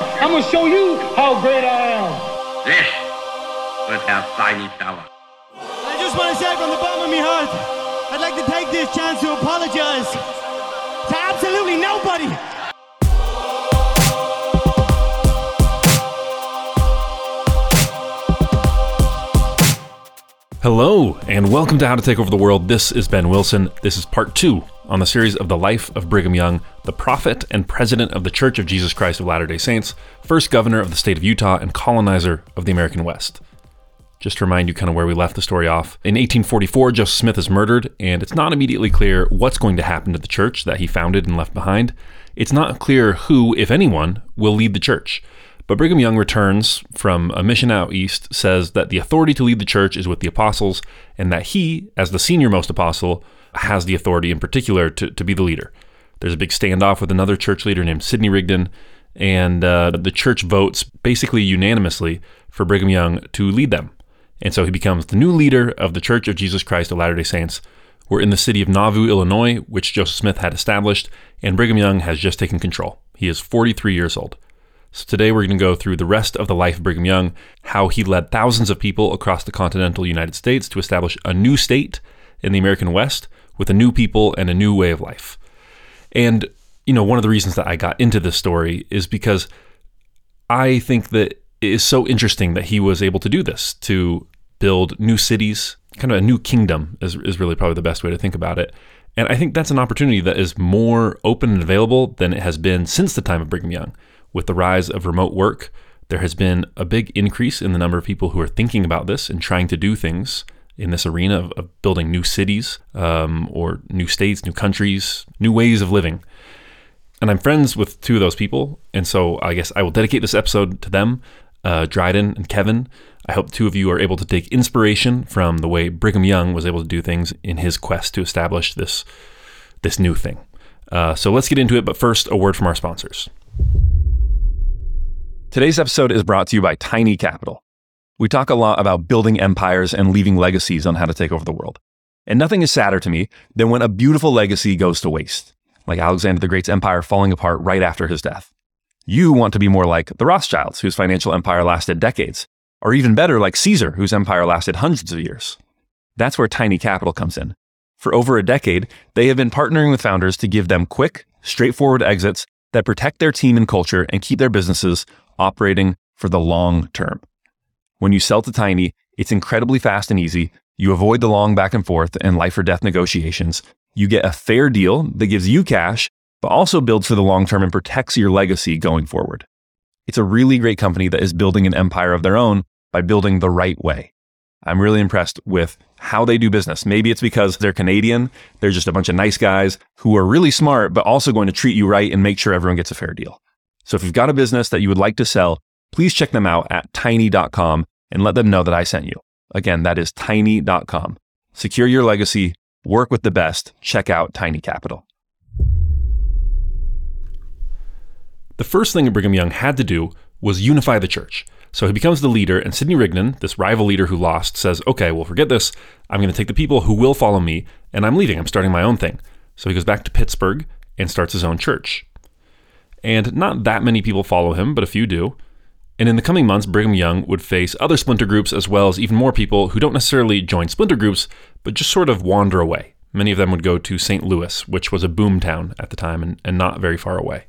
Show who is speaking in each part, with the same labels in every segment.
Speaker 1: I'm gonna show you how great I am.
Speaker 2: This was our tiny tower.
Speaker 3: I just want to say from the bottom of my heart, I'd like to take this chance to apologize to absolutely nobody.
Speaker 4: Hello, and welcome to How to Take Over the World. This is Ben Wilson. This is part two on the series of the life of Brigham Young, the prophet and president of the Church of Jesus Christ of Latter day Saints, first governor of the state of Utah, and colonizer of the American West. Just to remind you kind of where we left the story off. In 1844, Joseph Smith is murdered, and it's not immediately clear what's going to happen to the church that he founded and left behind. It's not clear who, if anyone, will lead the church. But Brigham Young returns from a mission out east, says that the authority to lead the church is with the apostles, and that he, as the senior most apostle, has the authority in particular to, to be the leader. There's a big standoff with another church leader named Sidney Rigdon, and uh, the church votes basically unanimously for Brigham Young to lead them. And so he becomes the new leader of the Church of Jesus Christ of Latter day Saints. We're in the city of Nauvoo, Illinois, which Joseph Smith had established, and Brigham Young has just taken control. He is 43 years old. So today we're going to go through the rest of the life of Brigham Young, how he led thousands of people across the continental United States to establish a new state in the American West with a new people and a new way of life. And, you know, one of the reasons that I got into this story is because I think that it is so interesting that he was able to do this, to build new cities, kind of a new kingdom is, is really probably the best way to think about it. And I think that's an opportunity that is more open and available than it has been since the time of Brigham Young. With the rise of remote work, there has been a big increase in the number of people who are thinking about this and trying to do things in this arena of, of building new cities um, or new states, new countries, new ways of living. And I'm friends with two of those people. And so I guess I will dedicate this episode to them, uh, Dryden and Kevin. I hope two of you are able to take inspiration from the way Brigham Young was able to do things in his quest to establish this, this new thing. Uh, so let's get into it. But first, a word from our sponsors. Today's episode is brought to you by Tiny Capital. We talk a lot about building empires and leaving legacies on how to take over the world. And nothing is sadder to me than when a beautiful legacy goes to waste, like Alexander the Great's empire falling apart right after his death. You want to be more like the Rothschilds, whose financial empire lasted decades, or even better, like Caesar, whose empire lasted hundreds of years. That's where Tiny Capital comes in. For over a decade, they have been partnering with founders to give them quick, straightforward exits that protect their team and culture and keep their businesses operating for the long term. When you sell to Tiny, it's incredibly fast and easy. You avoid the long back and forth and life or death negotiations. You get a fair deal that gives you cash, but also builds for the long term and protects your legacy going forward. It's a really great company that is building an empire of their own by building the right way. I'm really impressed with how they do business. Maybe it's because they're Canadian. They're just a bunch of nice guys who are really smart, but also going to treat you right and make sure everyone gets a fair deal. So if you've got a business that you would like to sell, please check them out at tiny.com and let them know that I sent you. Again, that is tiny.com. Secure your legacy, work with the best. Check out Tiny Capital. The first thing Brigham Young had to do was unify the church. So he becomes the leader, and Sidney Rigdon, this rival leader who lost, says, Okay, well, forget this. I'm going to take the people who will follow me, and I'm leaving. I'm starting my own thing. So he goes back to Pittsburgh and starts his own church and not that many people follow him, but a few do. And in the coming months, Brigham Young would face other splinter groups as well as even more people who don't necessarily join splinter groups, but just sort of wander away. Many of them would go to St. Louis, which was a boom town at the time and, and not very far away.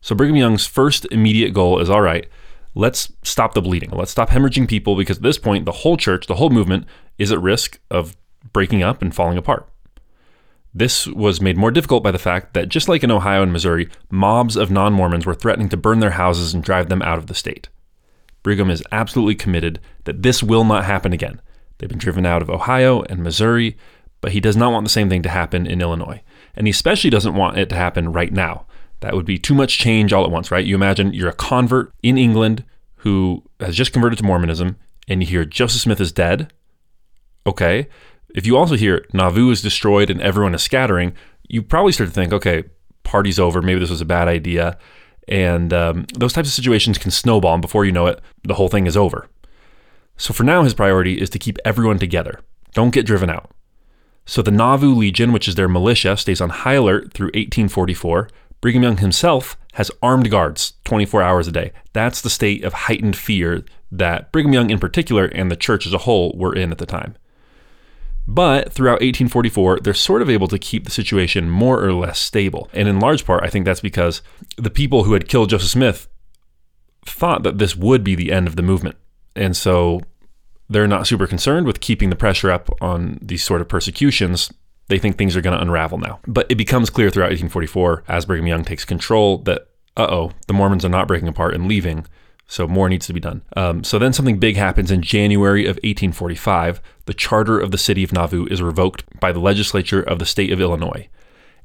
Speaker 4: So Brigham Young's first immediate goal is all right, let's stop the bleeding. Let's stop hemorrhaging people because at this point, the whole church, the whole movement is at risk of breaking up and falling apart. This was made more difficult by the fact that, just like in Ohio and Missouri, mobs of non Mormons were threatening to burn their houses and drive them out of the state. Brigham is absolutely committed that this will not happen again. They've been driven out of Ohio and Missouri, but he does not want the same thing to happen in Illinois. And he especially doesn't want it to happen right now. That would be too much change all at once, right? You imagine you're a convert in England who has just converted to Mormonism, and you hear Joseph Smith is dead. Okay, if you also hear Nauvoo is destroyed and everyone is scattering, you probably start to think, okay, party's over. Maybe this was a bad idea. And um, those types of situations can snowball, and before you know it, the whole thing is over. So for now, his priority is to keep everyone together. Don't get driven out. So the Nauvoo Legion, which is their militia, stays on high alert through 1844. Brigham Young himself has armed guards 24 hours a day. That's the state of heightened fear that Brigham Young in particular and the church as a whole were in at the time. But throughout 1844, they're sort of able to keep the situation more or less stable. And in large part, I think that's because the people who had killed Joseph Smith thought that this would be the end of the movement. And so they're not super concerned with keeping the pressure up on these sort of persecutions. They think things are going to unravel now. But it becomes clear throughout 1844, as Brigham Young takes control, that, uh oh, the Mormons are not breaking apart and leaving. So more needs to be done. Um, so then something big happens in January of 1845. The charter of the city of Nauvoo is revoked by the legislature of the state of Illinois.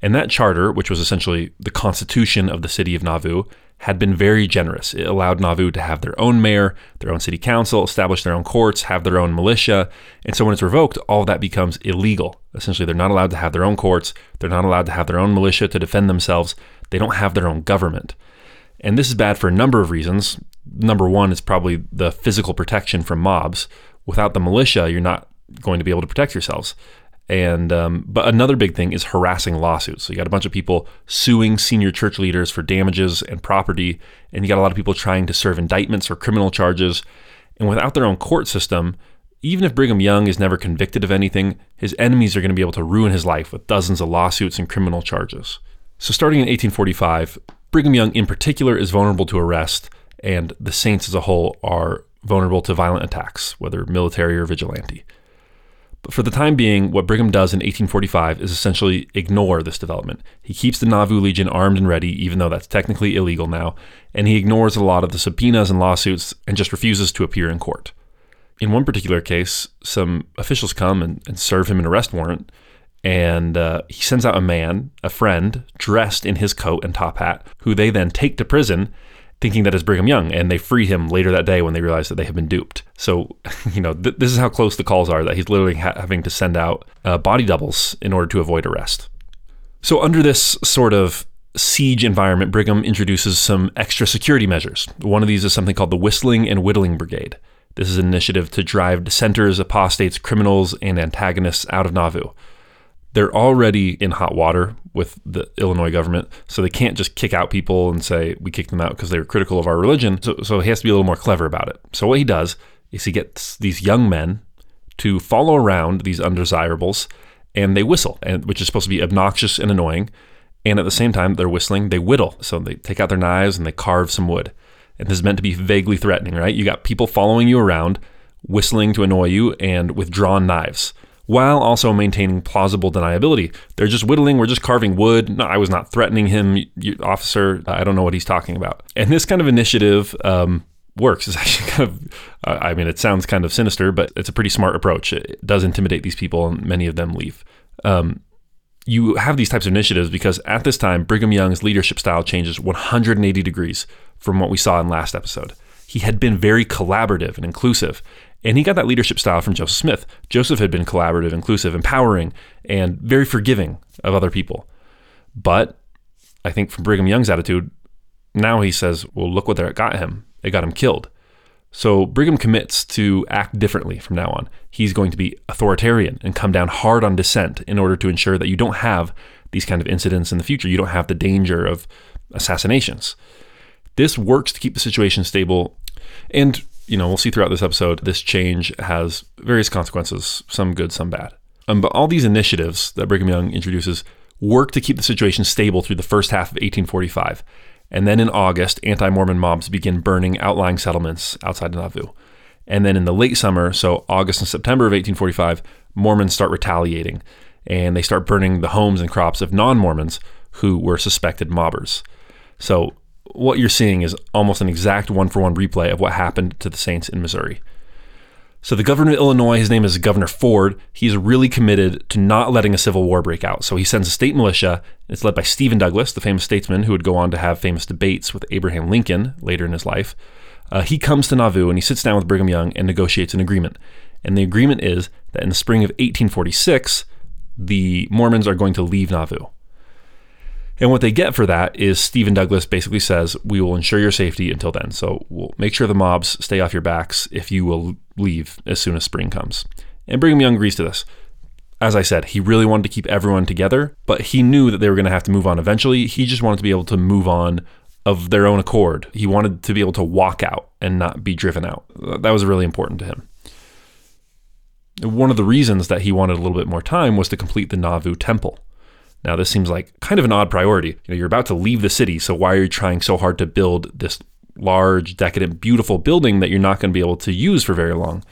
Speaker 4: And that charter, which was essentially the constitution of the city of Nauvoo, had been very generous. It allowed Nauvoo to have their own mayor, their own city council, establish their own courts, have their own militia. And so when it's revoked, all that becomes illegal. Essentially, they're not allowed to have their own courts, they're not allowed to have their own militia to defend themselves, they don't have their own government. And this is bad for a number of reasons. Number one is probably the physical protection from mobs. Without the militia, you're not going to be able to protect yourselves. And um, but another big thing is harassing lawsuits. So you got a bunch of people suing senior church leaders for damages and property, and you got a lot of people trying to serve indictments or criminal charges. And without their own court system, even if Brigham Young is never convicted of anything, his enemies are going to be able to ruin his life with dozens of lawsuits and criminal charges. So starting in 1845, Brigham Young in particular is vulnerable to arrest, and the saints as a whole are vulnerable to violent attacks, whether military or vigilante. But for the time being, what Brigham does in 1845 is essentially ignore this development. He keeps the Nauvoo Legion armed and ready, even though that's technically illegal now, and he ignores a lot of the subpoenas and lawsuits and just refuses to appear in court. In one particular case, some officials come and, and serve him an arrest warrant, and uh, he sends out a man, a friend, dressed in his coat and top hat, who they then take to prison thinking that is Brigham Young, and they free him later that day when they realize that they have been duped. So, you know, th- this is how close the calls are that he's literally ha- having to send out uh, body doubles in order to avoid arrest. So, under this sort of siege environment, Brigham introduces some extra security measures. One of these is something called the Whistling and Whittling Brigade. This is an initiative to drive dissenters, apostates, criminals, and antagonists out of Nauvoo they're already in hot water with the Illinois government, so they can't just kick out people and say we kicked them out because they were critical of our religion. So, so he has to be a little more clever about it. So what he does is he gets these young men to follow around these undesirables, and they whistle, and which is supposed to be obnoxious and annoying. And at the same time, they're whistling, they whittle. So they take out their knives and they carve some wood. And this is meant to be vaguely threatening, right? You got people following you around, whistling to annoy you, and with drawn knives while also maintaining plausible deniability. They're just whittling, we're just carving wood. No, I was not threatening him, you, officer. I don't know what he's talking about. And this kind of initiative um, works. It's actually kind of, uh, I mean, it sounds kind of sinister, but it's a pretty smart approach. It does intimidate these people, and many of them leave. Um, you have these types of initiatives because at this time, Brigham Young's leadership style changes 180 degrees from what we saw in last episode. He had been very collaborative and inclusive, and he got that leadership style from Joseph Smith. Joseph had been collaborative, inclusive, empowering, and very forgiving of other people. But I think from Brigham Young's attitude, now he says, well, look what that got him. It got him killed. So Brigham commits to act differently from now on. He's going to be authoritarian and come down hard on dissent in order to ensure that you don't have these kind of incidents in the future. You don't have the danger of assassinations. This works to keep the situation stable. And you know, we'll see throughout this episode, this change has various consequences, some good, some bad. Um, but all these initiatives that Brigham Young introduces work to keep the situation stable through the first half of 1845. And then in August, anti Mormon mobs begin burning outlying settlements outside of Nauvoo. And then in the late summer, so August and September of 1845, Mormons start retaliating and they start burning the homes and crops of non Mormons who were suspected mobbers. So what you're seeing is almost an exact one for one replay of what happened to the Saints in Missouri. So, the governor of Illinois, his name is Governor Ford, he's really committed to not letting a civil war break out. So, he sends a state militia. It's led by Stephen Douglas, the famous statesman who would go on to have famous debates with Abraham Lincoln later in his life. Uh, he comes to Nauvoo and he sits down with Brigham Young and negotiates an agreement. And the agreement is that in the spring of 1846, the Mormons are going to leave Nauvoo. And what they get for that is Stephen Douglas basically says, We will ensure your safety until then. So we'll make sure the mobs stay off your backs if you will leave as soon as spring comes. And Brigham Young agrees to this. As I said, he really wanted to keep everyone together, but he knew that they were going to have to move on eventually. He just wanted to be able to move on of their own accord. He wanted to be able to walk out and not be driven out. That was really important to him. One of the reasons that he wanted a little bit more time was to complete the Nauvoo temple. Now, this seems like kind of an odd priority. You know, you're about to leave the city, so why are you trying so hard to build this large, decadent, beautiful building that you're not going to be able to use for very long?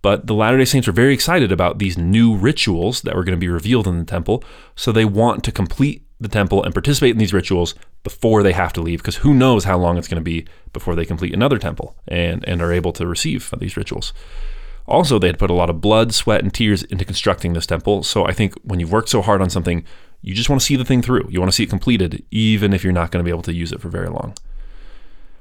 Speaker 4: But the Latter day Saints are very excited about these new rituals that were going to be revealed in the temple, so they want to complete the temple and participate in these rituals before they have to leave, because who knows how long it's going to be before they complete another temple and, and are able to receive these rituals. Also, they had put a lot of blood, sweat, and tears into constructing this temple. So I think when you've worked so hard on something, you just want to see the thing through. You want to see it completed, even if you're not going to be able to use it for very long.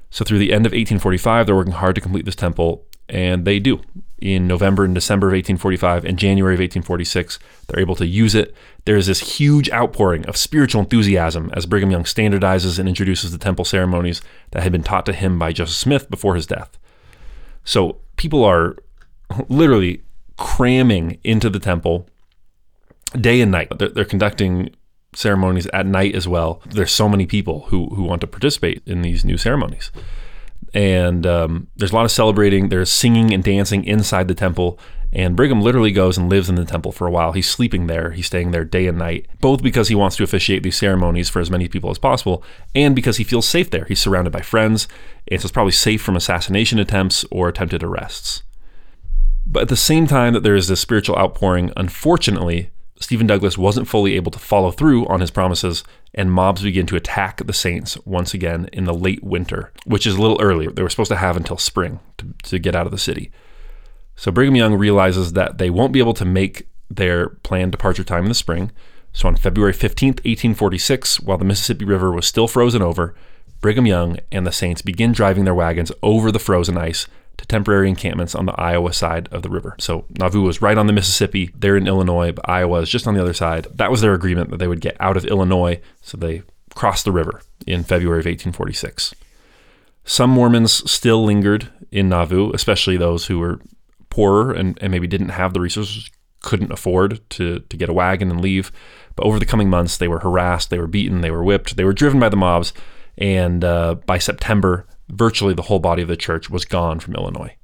Speaker 4: So through the end of 1845, they're working hard to complete this temple, and they do. In November and December of 1845 and January of 1846, they're able to use it. There is this huge outpouring of spiritual enthusiasm as Brigham Young standardizes and introduces the temple ceremonies that had been taught to him by Joseph Smith before his death. So people are literally cramming into the temple day and night. They're, they're, conducting ceremonies at night as well. There's so many people who, who want to participate in these new ceremonies. And um, there's a lot of celebrating. There's singing and dancing inside the temple. And Brigham literally goes and lives in the temple for a while. He's sleeping there. He's staying there day and night, both because he wants to officiate these ceremonies for as many people as possible, and because he feels safe there. He's surrounded by friends, and so it's probably safe from assassination attempts or attempted arrests. But at the same time that there is this spiritual outpouring, unfortunately, Stephen Douglas wasn't fully able to follow through on his promises, and mobs begin to attack the Saints once again in the late winter, which is a little early. They were supposed to have until spring to, to get out of the city. So Brigham Young realizes that they won't be able to make their planned departure time in the spring. So on February 15th, 1846, while the Mississippi River was still frozen over, Brigham Young and the Saints begin driving their wagons over the frozen ice to temporary encampments on the Iowa side of the river. So Nauvoo was right on the Mississippi. They're in Illinois, but Iowa is just on the other side. That was their agreement that they would get out of Illinois, so they crossed the river in February of 1846. Some Mormons still lingered in Nauvoo, especially those who were poorer and, and maybe didn't have the resources, couldn't afford to, to get a wagon and leave. But over the coming months, they were harassed, they were beaten, they were whipped, they were driven by the mobs. And uh, by September, virtually the whole body of the church was gone from Illinois.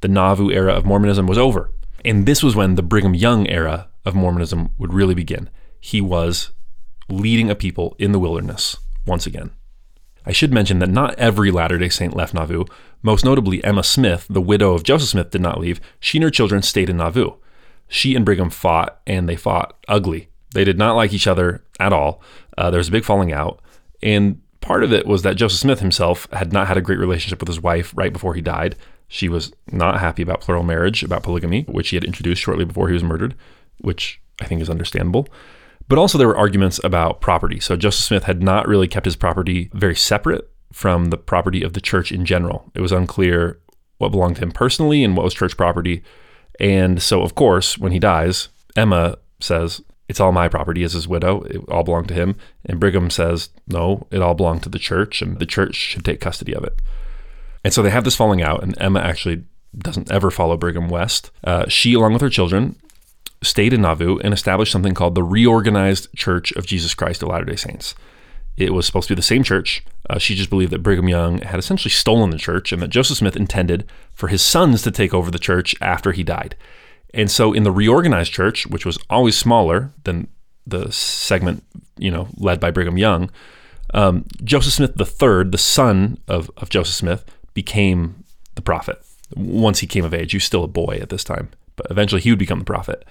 Speaker 4: The Nauvoo era of Mormonism was over. And this was when the Brigham Young era of Mormonism would really begin. He was leading a people in the wilderness once again. I should mention that not every Latter day Saint left Nauvoo. Most notably, Emma Smith, the widow of Joseph Smith, did not leave. She and her children stayed in Nauvoo. She and Brigham fought, and they fought ugly. They did not like each other at all. Uh, there was a big falling out. And Part of it was that Joseph Smith himself had not had a great relationship with his wife right before he died. She was not happy about plural marriage, about polygamy, which he had introduced shortly before he was murdered, which I think is understandable. But also, there were arguments about property. So, Joseph Smith had not really kept his property very separate from the property of the church in general. It was unclear what belonged to him personally and what was church property. And so, of course, when he dies, Emma says, it's all my property as his widow. It all belonged to him. And Brigham says, no, it all belonged to the church, and the church should take custody of it. And so they have this falling out, and Emma actually doesn't ever follow Brigham west. Uh, she, along with her children, stayed in Nauvoo and established something called the Reorganized Church of Jesus Christ of Latter day Saints. It was supposed to be the same church. Uh, she just believed that Brigham Young had essentially stolen the church and that Joseph Smith intended for his sons to take over the church after he died. And so in the reorganized church, which was always smaller than the segment, you know, led by Brigham Young, um, Joseph Smith III, the son of, of Joseph Smith, became the prophet. Once he came of age, he was still a boy at this time, but eventually he would become the prophet.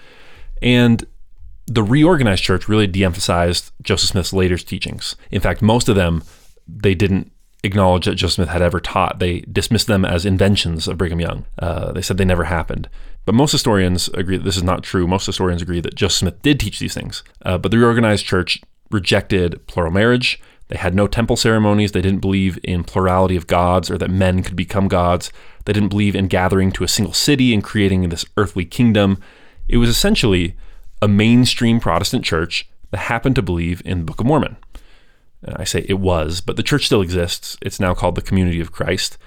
Speaker 4: And the reorganized church really de-emphasized Joseph Smith's later teachings. In fact, most of them they didn't acknowledge that Joseph Smith had ever taught. They dismissed them as inventions of Brigham Young. Uh, they said they never happened. But most historians agree that this is not true. Most historians agree that Joseph Smith did teach these things. Uh, but the reorganized church rejected plural marriage. They had no temple ceremonies. They didn't believe in plurality of gods or that men could become gods. They didn't believe in gathering to a single city and creating this earthly kingdom. It was essentially a mainstream Protestant church that happened to believe in the Book of Mormon. I say it was, but the church still exists. It's now called the Community of Christ.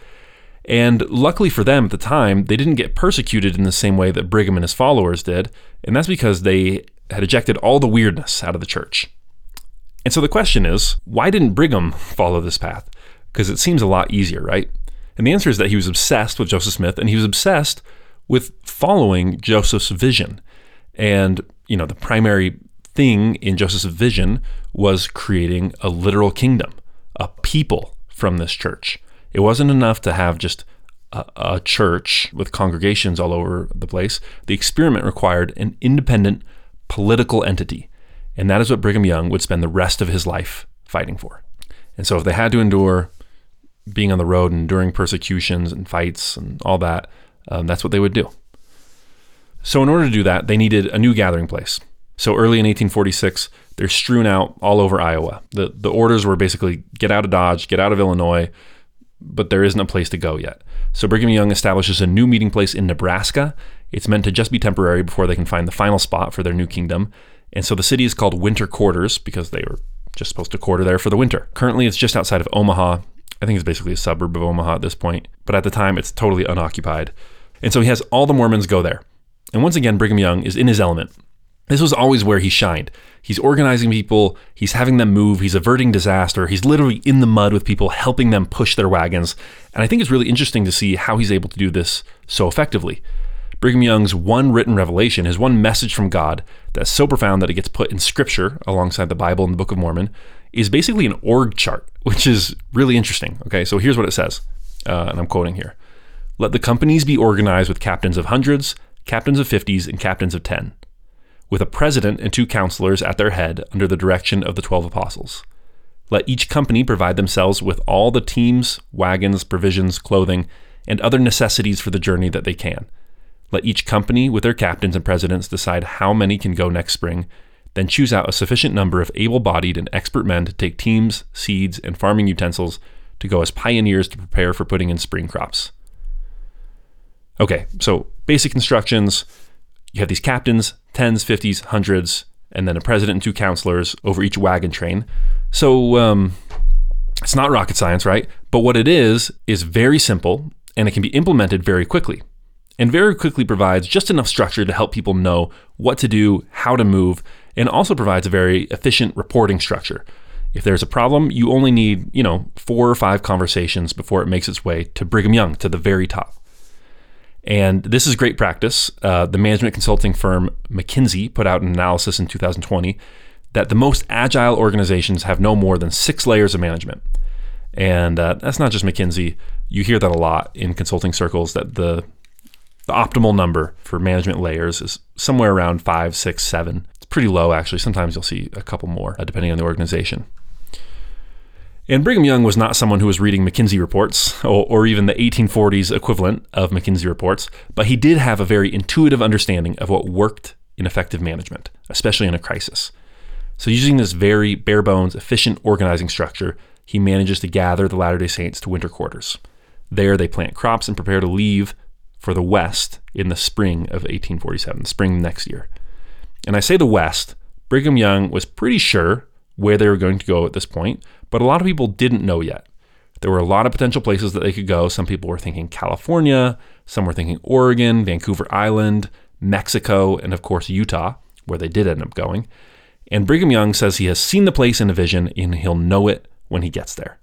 Speaker 4: And luckily for them at the time, they didn't get persecuted in the same way that Brigham and his followers did. And that's because they had ejected all the weirdness out of the church. And so the question is, why didn't Brigham follow this path? Because it seems a lot easier, right? And the answer is that he was obsessed with Joseph Smith and he was obsessed with following Joseph's vision. And, you know, the primary thing in Joseph's vision was creating a literal kingdom, a people from this church. It wasn't enough to have just a, a church with congregations all over the place. The experiment required an independent political entity. And that is what Brigham Young would spend the rest of his life fighting for. And so if they had to endure being on the road and enduring persecutions and fights and all that, um, that's what they would do. So, in order to do that, they needed a new gathering place. So, early in 1846, they're strewn out all over Iowa. The, the orders were basically get out of Dodge, get out of Illinois, but there isn't a place to go yet. So, Brigham Young establishes a new meeting place in Nebraska. It's meant to just be temporary before they can find the final spot for their new kingdom. And so the city is called Winter Quarters because they were just supposed to quarter there for the winter. Currently, it's just outside of Omaha. I think it's basically a suburb of Omaha at this point, but at the time, it's totally unoccupied. And so he has all the Mormons go there. And once again, Brigham Young is in his element. This was always where he shined. He's organizing people, he's having them move, he's averting disaster, he's literally in the mud with people, helping them push their wagons. And I think it's really interesting to see how he's able to do this so effectively. Brigham Young's one written revelation, his one message from God that's so profound that it gets put in scripture alongside the Bible and the Book of Mormon, is basically an org chart, which is really interesting. Okay, so here's what it says, uh, and I'm quoting here Let the companies be organized with captains of hundreds, captains of fifties, and captains of ten, with a president and two counselors at their head under the direction of the twelve apostles. Let each company provide themselves with all the teams, wagons, provisions, clothing, and other necessities for the journey that they can let each company, with their captains and presidents, decide how many can go next spring, then choose out a sufficient number of able bodied and expert men to take teams, seeds, and farming utensils to go as pioneers to prepare for putting in spring crops. Okay, so basic instructions you have these captains, tens, fifties, hundreds, and then a president and two counselors over each wagon train. So um, it's not rocket science, right? But what it is, is very simple and it can be implemented very quickly and very quickly provides just enough structure to help people know what to do, how to move, and also provides a very efficient reporting structure. If there's a problem, you only need, you know, four or five conversations before it makes its way to Brigham Young, to the very top. And this is great practice. Uh, the management consulting firm McKinsey put out an analysis in 2020 that the most agile organizations have no more than six layers of management. And uh, that's not just McKinsey. You hear that a lot in consulting circles that the the optimal number for management layers is somewhere around five, six, seven. It's pretty low, actually. Sometimes you'll see a couple more, uh, depending on the organization. And Brigham Young was not someone who was reading McKinsey reports or, or, even the 1840s equivalent of McKinsey reports, but he did have a very intuitive understanding of what worked in effective management, especially in a crisis. So, using this very bare bones, efficient organizing structure, he manages to gather the Latter day Saints to winter quarters. There, they plant crops and prepare to leave for the West in the spring of 1847, the spring next year. And I say the West, Brigham Young was pretty sure where they were going to go at this point, but a lot of people didn't know yet. There were a lot of potential places that they could go. Some people were thinking California, some were thinking Oregon, Vancouver Island, Mexico, and of course Utah, where they did end up going. And Brigham Young says he has seen the place in a vision and he'll know it when he gets there.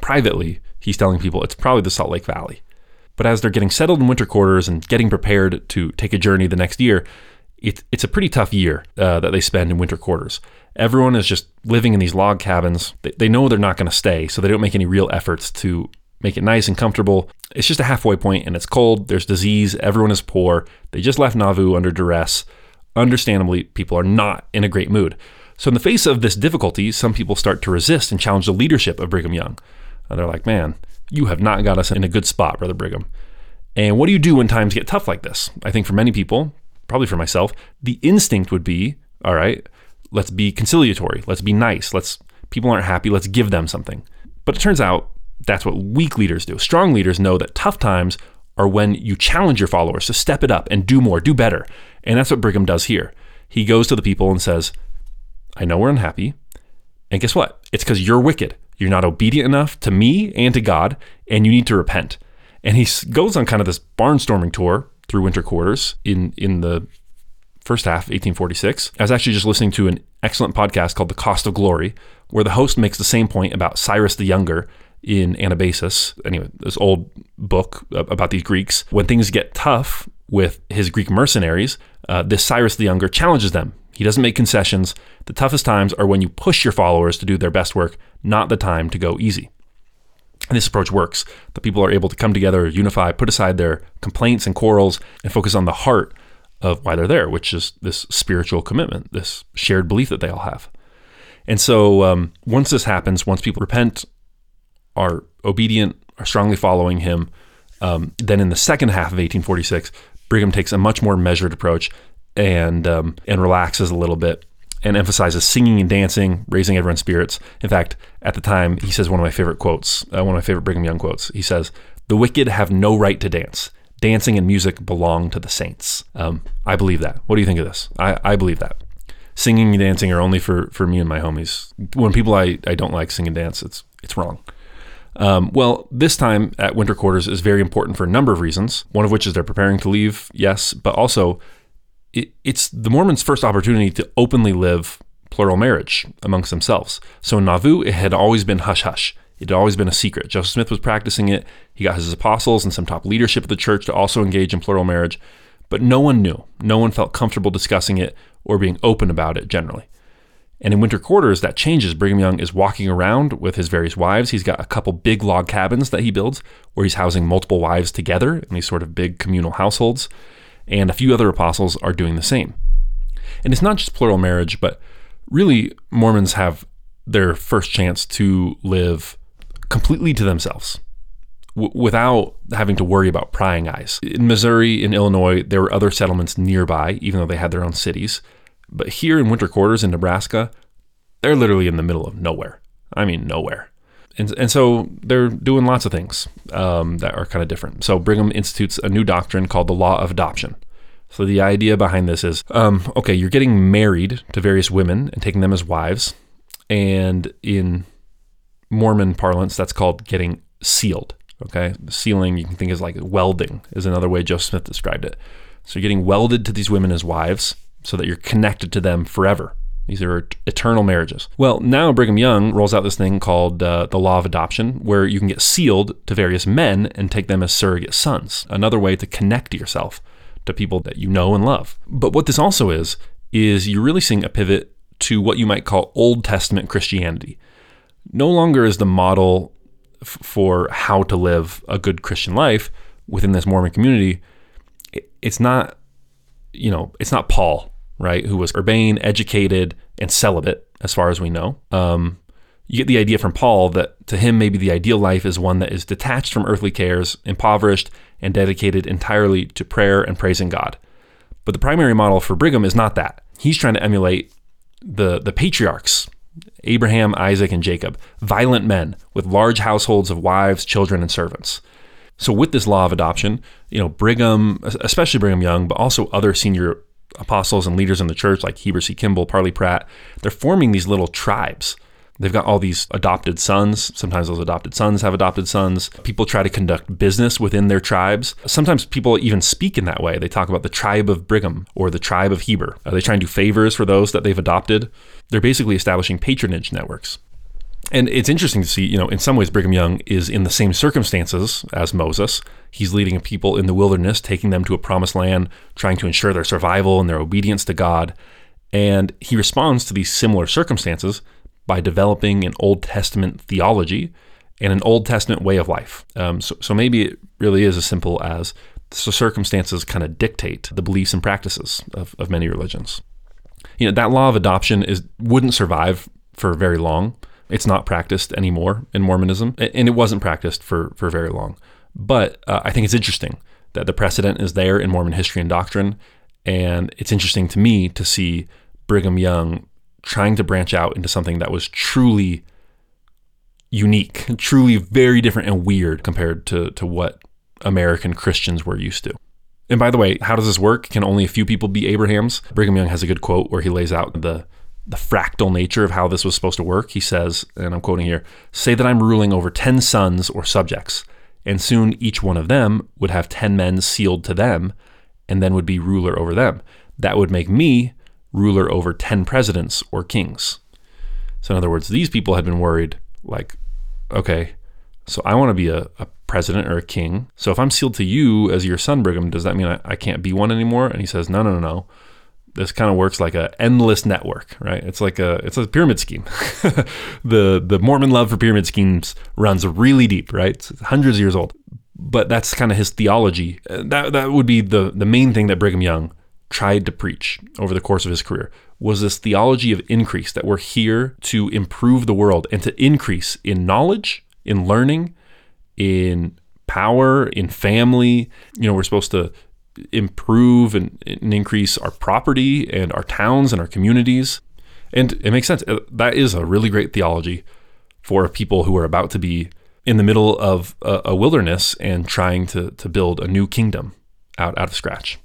Speaker 4: Privately, he's telling people it's probably the Salt Lake Valley. But as they're getting settled in winter quarters and getting prepared to take a journey the next year, it, it's a pretty tough year uh, that they spend in winter quarters. Everyone is just living in these log cabins. They, they know they're not going to stay, so they don't make any real efforts to make it nice and comfortable. It's just a halfway point, and it's cold. There's disease. Everyone is poor. They just left Nauvoo under duress. Understandably, people are not in a great mood. So, in the face of this difficulty, some people start to resist and challenge the leadership of Brigham Young. And they're like, man, you have not got us in a good spot, Brother Brigham. And what do you do when times get tough like this? I think for many people, probably for myself, the instinct would be, all right, let's be conciliatory, let's be nice, let's people aren't happy, let's give them something. But it turns out that's what weak leaders do. Strong leaders know that tough times are when you challenge your followers to step it up and do more, do better. And that's what Brigham does here. He goes to the people and says, I know we're unhappy. And guess what? It's because you're wicked. You're not obedient enough to me and to God, and you need to repent. And he goes on kind of this barnstorming tour through winter quarters in in the first half, 1846. I was actually just listening to an excellent podcast called The Cost of Glory, where the host makes the same point about Cyrus the Younger in Anabasis, anyway, this old book about these Greeks. When things get tough with his Greek mercenaries, uh, this Cyrus the Younger challenges them. He doesn't make concessions. The toughest times are when you push your followers to do their best work, not the time to go easy. And this approach works. The people are able to come together, unify, put aside their complaints and quarrels, and focus on the heart of why they're there, which is this spiritual commitment, this shared belief that they all have. And so um, once this happens, once people repent, are obedient, are strongly following him, um, then in the second half of 1846, Brigham takes a much more measured approach and um, and relaxes a little bit and emphasizes singing and dancing, raising everyone's spirits. In fact, at the time, he says one of my favorite quotes, uh, one of my favorite Brigham Young quotes. He says, "The wicked have no right to dance. Dancing and music belong to the saints." Um, I believe that. What do you think of this? I, I believe that. Singing and dancing are only for, for me and my homies. When people I, I don't like sing and dance, it's it's wrong. Um, well, this time at winter quarters is very important for a number of reasons. One of which is they're preparing to leave, yes, but also it, it's the Mormons' first opportunity to openly live plural marriage amongst themselves. So in Nauvoo, it had always been hush hush. It had always been a secret. Joseph Smith was practicing it. He got his apostles and some top leadership of the church to also engage in plural marriage, but no one knew. No one felt comfortable discussing it or being open about it generally. And in winter quarters, that changes. Brigham Young is walking around with his various wives. He's got a couple big log cabins that he builds where he's housing multiple wives together in these sort of big communal households. And a few other apostles are doing the same. And it's not just plural marriage, but really, Mormons have their first chance to live completely to themselves w- without having to worry about prying eyes. In Missouri, in Illinois, there were other settlements nearby, even though they had their own cities. But here in winter quarters in Nebraska, they're literally in the middle of nowhere. I mean, nowhere. And, and so they're doing lots of things um, that are kind of different. So Brigham institutes a new doctrine called the law of adoption. So the idea behind this is um, okay, you're getting married to various women and taking them as wives. And in Mormon parlance, that's called getting sealed. Okay. Sealing, you can think is like welding, is another way Joseph Smith described it. So you're getting welded to these women as wives so that you're connected to them forever. These are eternal marriages. Well, now Brigham Young rolls out this thing called uh, the law of adoption, where you can get sealed to various men and take them as surrogate sons. Another way to connect yourself to people that you know and love. But what this also is, is you're really seeing a pivot to what you might call Old Testament Christianity. No longer is the model f- for how to live a good Christian life within this Mormon community. It's not, you know, it's not Paul right, who was urbane, educated, and celibate, as far as we know. Um, you get the idea from Paul that to him, maybe the ideal life is one that is detached from earthly cares, impoverished, and dedicated entirely to prayer and praising God. But the primary model for Brigham is not that. He's trying to emulate the, the patriarchs, Abraham, Isaac, and Jacob, violent men with large households of wives, children, and servants. So, with this law of adoption, you know, Brigham, especially Brigham Young, but also other senior apostles and leaders in the church, like Heber C. Kimball, Parley Pratt, they're forming these little tribes. They've got all these adopted sons. Sometimes those adopted sons have adopted sons. People try to conduct business within their tribes. Sometimes people even speak in that way. They talk about the tribe of Brigham or the tribe of Heber. Are they trying to do favors for those that they've adopted? They're basically establishing patronage networks. And it's interesting to see, you know, in some ways, Brigham Young is in the same circumstances as Moses. He's leading a people in the wilderness, taking them to a promised land, trying to ensure their survival and their obedience to God. And he responds to these similar circumstances by developing an Old Testament theology and an Old Testament way of life. Um, so, so maybe it really is as simple as the circumstances kind of dictate the beliefs and practices of, of many religions. You know, that law of adoption is wouldn't survive for very long. It's not practiced anymore in Mormonism, and it wasn't practiced for, for very long. But uh, I think it's interesting that the precedent is there in Mormon history and doctrine. And it's interesting to me to see Brigham Young trying to branch out into something that was truly unique, truly very different and weird compared to, to what American Christians were used to. And by the way, how does this work? Can only a few people be Abrahams? Brigham Young has a good quote where he lays out the the fractal nature of how this was supposed to work. He says, and I'm quoting here, say that I'm ruling over 10 sons or subjects, and soon each one of them would have 10 men sealed to them, and then would be ruler over them. that would make me ruler over 10 presidents or kings. So, in other words, these people had been worried like, okay, so I want to be a, a president or a king. So if I'm sealed to you as your son, Brigham, does that mean I, I can't be one anymore? And he says, no, no, no, no. This kind of works like an endless network, right? It's like a it's a pyramid scheme. the the Mormon love for pyramid schemes runs really deep, right? It's hundreds of years old. But that's kind of his theology. That that would be the the main thing that Brigham Young tried to preach over the course of his career was this theology of increase that we're here to improve the world and to increase in knowledge, in learning, in power, in family. You know, we're supposed to improve and, and increase our property and our towns and our communities. And it makes sense. Uh, that is a really great theology for people who are about to be in the middle of a, a wilderness and trying to, to build a new kingdom out, out of scratch.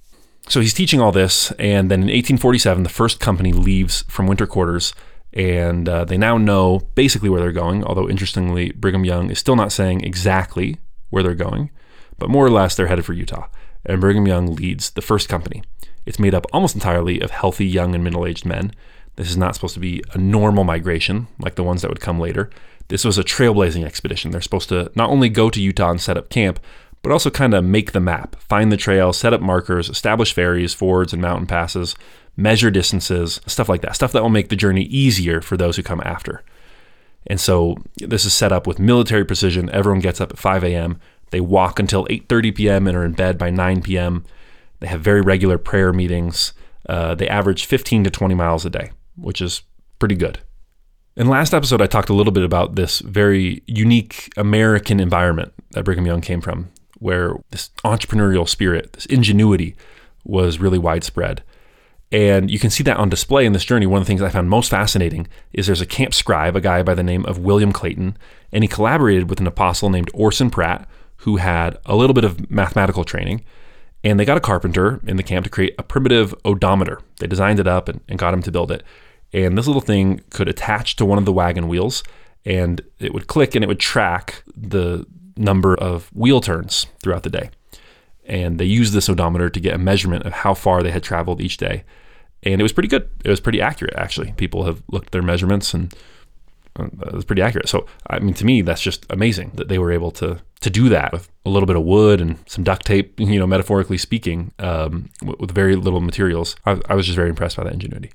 Speaker 4: So he's teaching all this, and then in 1847, the first company leaves from winter quarters, and uh, they now know basically where they're going. Although interestingly, Brigham Young is still not saying exactly where they're going, but more or less they're headed for Utah. And Brigham Young leads the first company. It's made up almost entirely of healthy young and middle-aged men. This is not supposed to be a normal migration like the ones that would come later. This was a trailblazing expedition. They're supposed to not only go to Utah and set up camp, but also kind of make the map, find the trail, set up markers, establish ferries, fords, and mountain passes, measure distances, stuff like that. Stuff that will make the journey easier for those who come after. And so this is set up with military precision. Everyone gets up at 5 a.m. They walk until 8:30 p.m. and are in bed by 9 p.m. They have very regular prayer meetings. Uh, they average 15 to 20 miles a day, which is pretty good. In last episode, I talked a little bit about this very unique American environment that Brigham Young came from where this entrepreneurial spirit, this ingenuity was really widespread. And you can see that on display in this journey. One of the things I found most fascinating is there's a camp scribe, a guy by the name of William Clayton, and he collaborated with an apostle named Orson Pratt, who had a little bit of mathematical training. And they got a carpenter in the camp to create a primitive odometer. They designed it up and, and got him to build it. And this little thing could attach to one of the wagon wheels and it would click and it would track the number of wheel turns throughout the day. And they used this odometer to get a measurement of how far they had traveled each day. And it was pretty good. It was pretty accurate, actually. People have looked at their measurements and uh, it was pretty accurate. So, I mean, to me, that's just amazing that they were able to to do that with a little bit of wood and some duct tape, you know, metaphorically speaking, um, with, with very little materials. I, I was just very impressed by that ingenuity.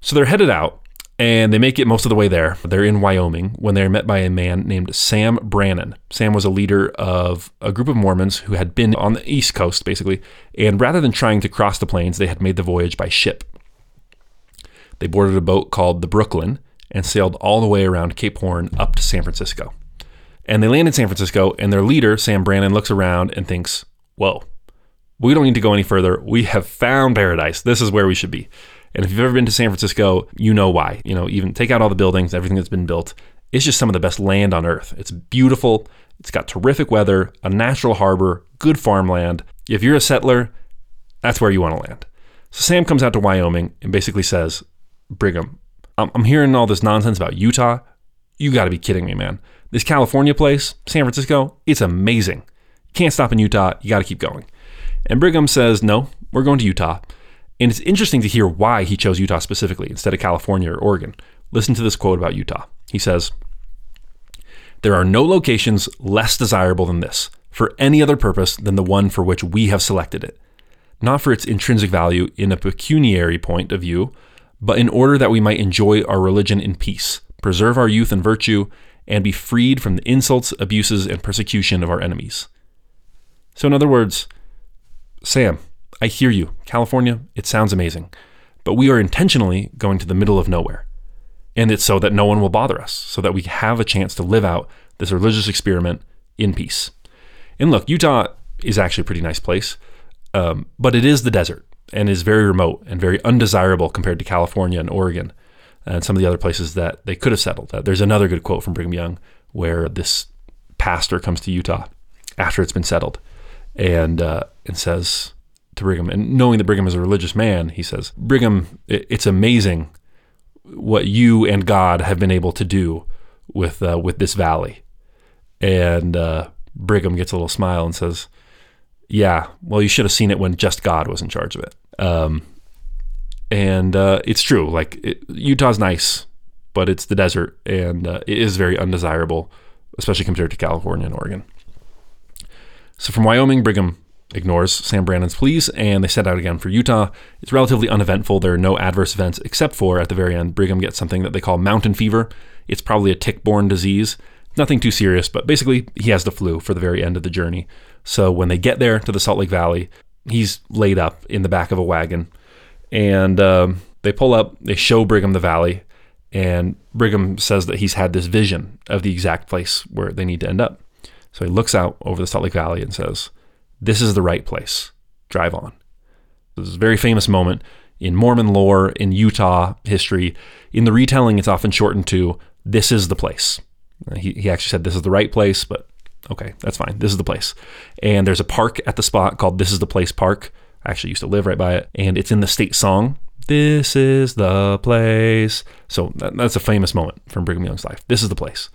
Speaker 4: So they're headed out and they make it most of the way there. They're in Wyoming when they're met by a man named Sam Brannan. Sam was a leader of a group of Mormons who had been on the East Coast, basically, and rather than trying to cross the plains, they had made the voyage by ship. They boarded a boat called the Brooklyn and sailed all the way around Cape Horn up to San Francisco. And they land in San Francisco, and their leader, Sam Brannan, looks around and thinks, Whoa, we don't need to go any further. We have found paradise. This is where we should be. And if you've ever been to San Francisco, you know why. You know, even take out all the buildings, everything that's been built. It's just some of the best land on earth. It's beautiful. It's got terrific weather, a natural harbor, good farmland. If you're a settler, that's where you want to land. So Sam comes out to Wyoming and basically says, Brigham, I'm hearing all this nonsense about Utah. You got to be kidding me, man. This California place, San Francisco, it's amazing. Can't stop in Utah. You got to keep going. And Brigham says, No, we're going to Utah. And it's interesting to hear why he chose Utah specifically instead of California or Oregon. Listen to this quote about Utah. He says, There are no locations less desirable than this for any other purpose than the one for which we have selected it. Not for its intrinsic value in a pecuniary point of view, but in order that we might enjoy our religion in peace, preserve our youth and virtue, and be freed from the insults, abuses, and persecution of our enemies. So, in other words, Sam, I hear you. California, it sounds amazing. But we are intentionally going to the middle of nowhere. And it's so that no one will bother us, so that we have a chance to live out this religious experiment in peace. And look, Utah is actually a pretty nice place, um, but it is the desert and is very remote and very undesirable compared to California and Oregon and some of the other places that they could have settled. There's another good quote from Brigham Young where this pastor comes to Utah after it's been settled and uh, and says, to Brigham. And knowing that Brigham is a religious man, he says, Brigham, it's amazing what you and God have been able to do with uh, with this valley. And uh, Brigham gets a little smile and says, "Yeah, well, you should have seen it when just God was in charge of it." Um, And uh, it's true. Like it, Utah's nice, but it's the desert, and uh, it is very undesirable, especially compared to California and Oregon. So from Wyoming, Brigham ignores Sam Brannan's pleas and they set out again for Utah. It's relatively uneventful. There are no adverse events except for at the very end, Brigham gets something that they call mountain fever. It's probably a tick borne disease. Nothing too serious, but basically, he has the flu for the very end of the journey. So when they get there to the Salt Lake Valley, he's laid up in the back of a wagon. And um, they pull up, they show Brigham the valley, and Brigham says that he's had this vision of the exact place where they need to end up. So he looks out over the Salt Lake Valley and says, This is the right place. Drive on. This is a very famous moment in Mormon lore, in Utah history. In the retelling, it's often shortened to, This is the place. Uh, he, he actually said, This is the right place, but okay, that's fine. This is the place. And there's a park at the spot called This is the Place Park. I actually used to live right by it. And it's in the state song. This is the place. So that, that's a famous moment from Brigham Young's life. This is the place.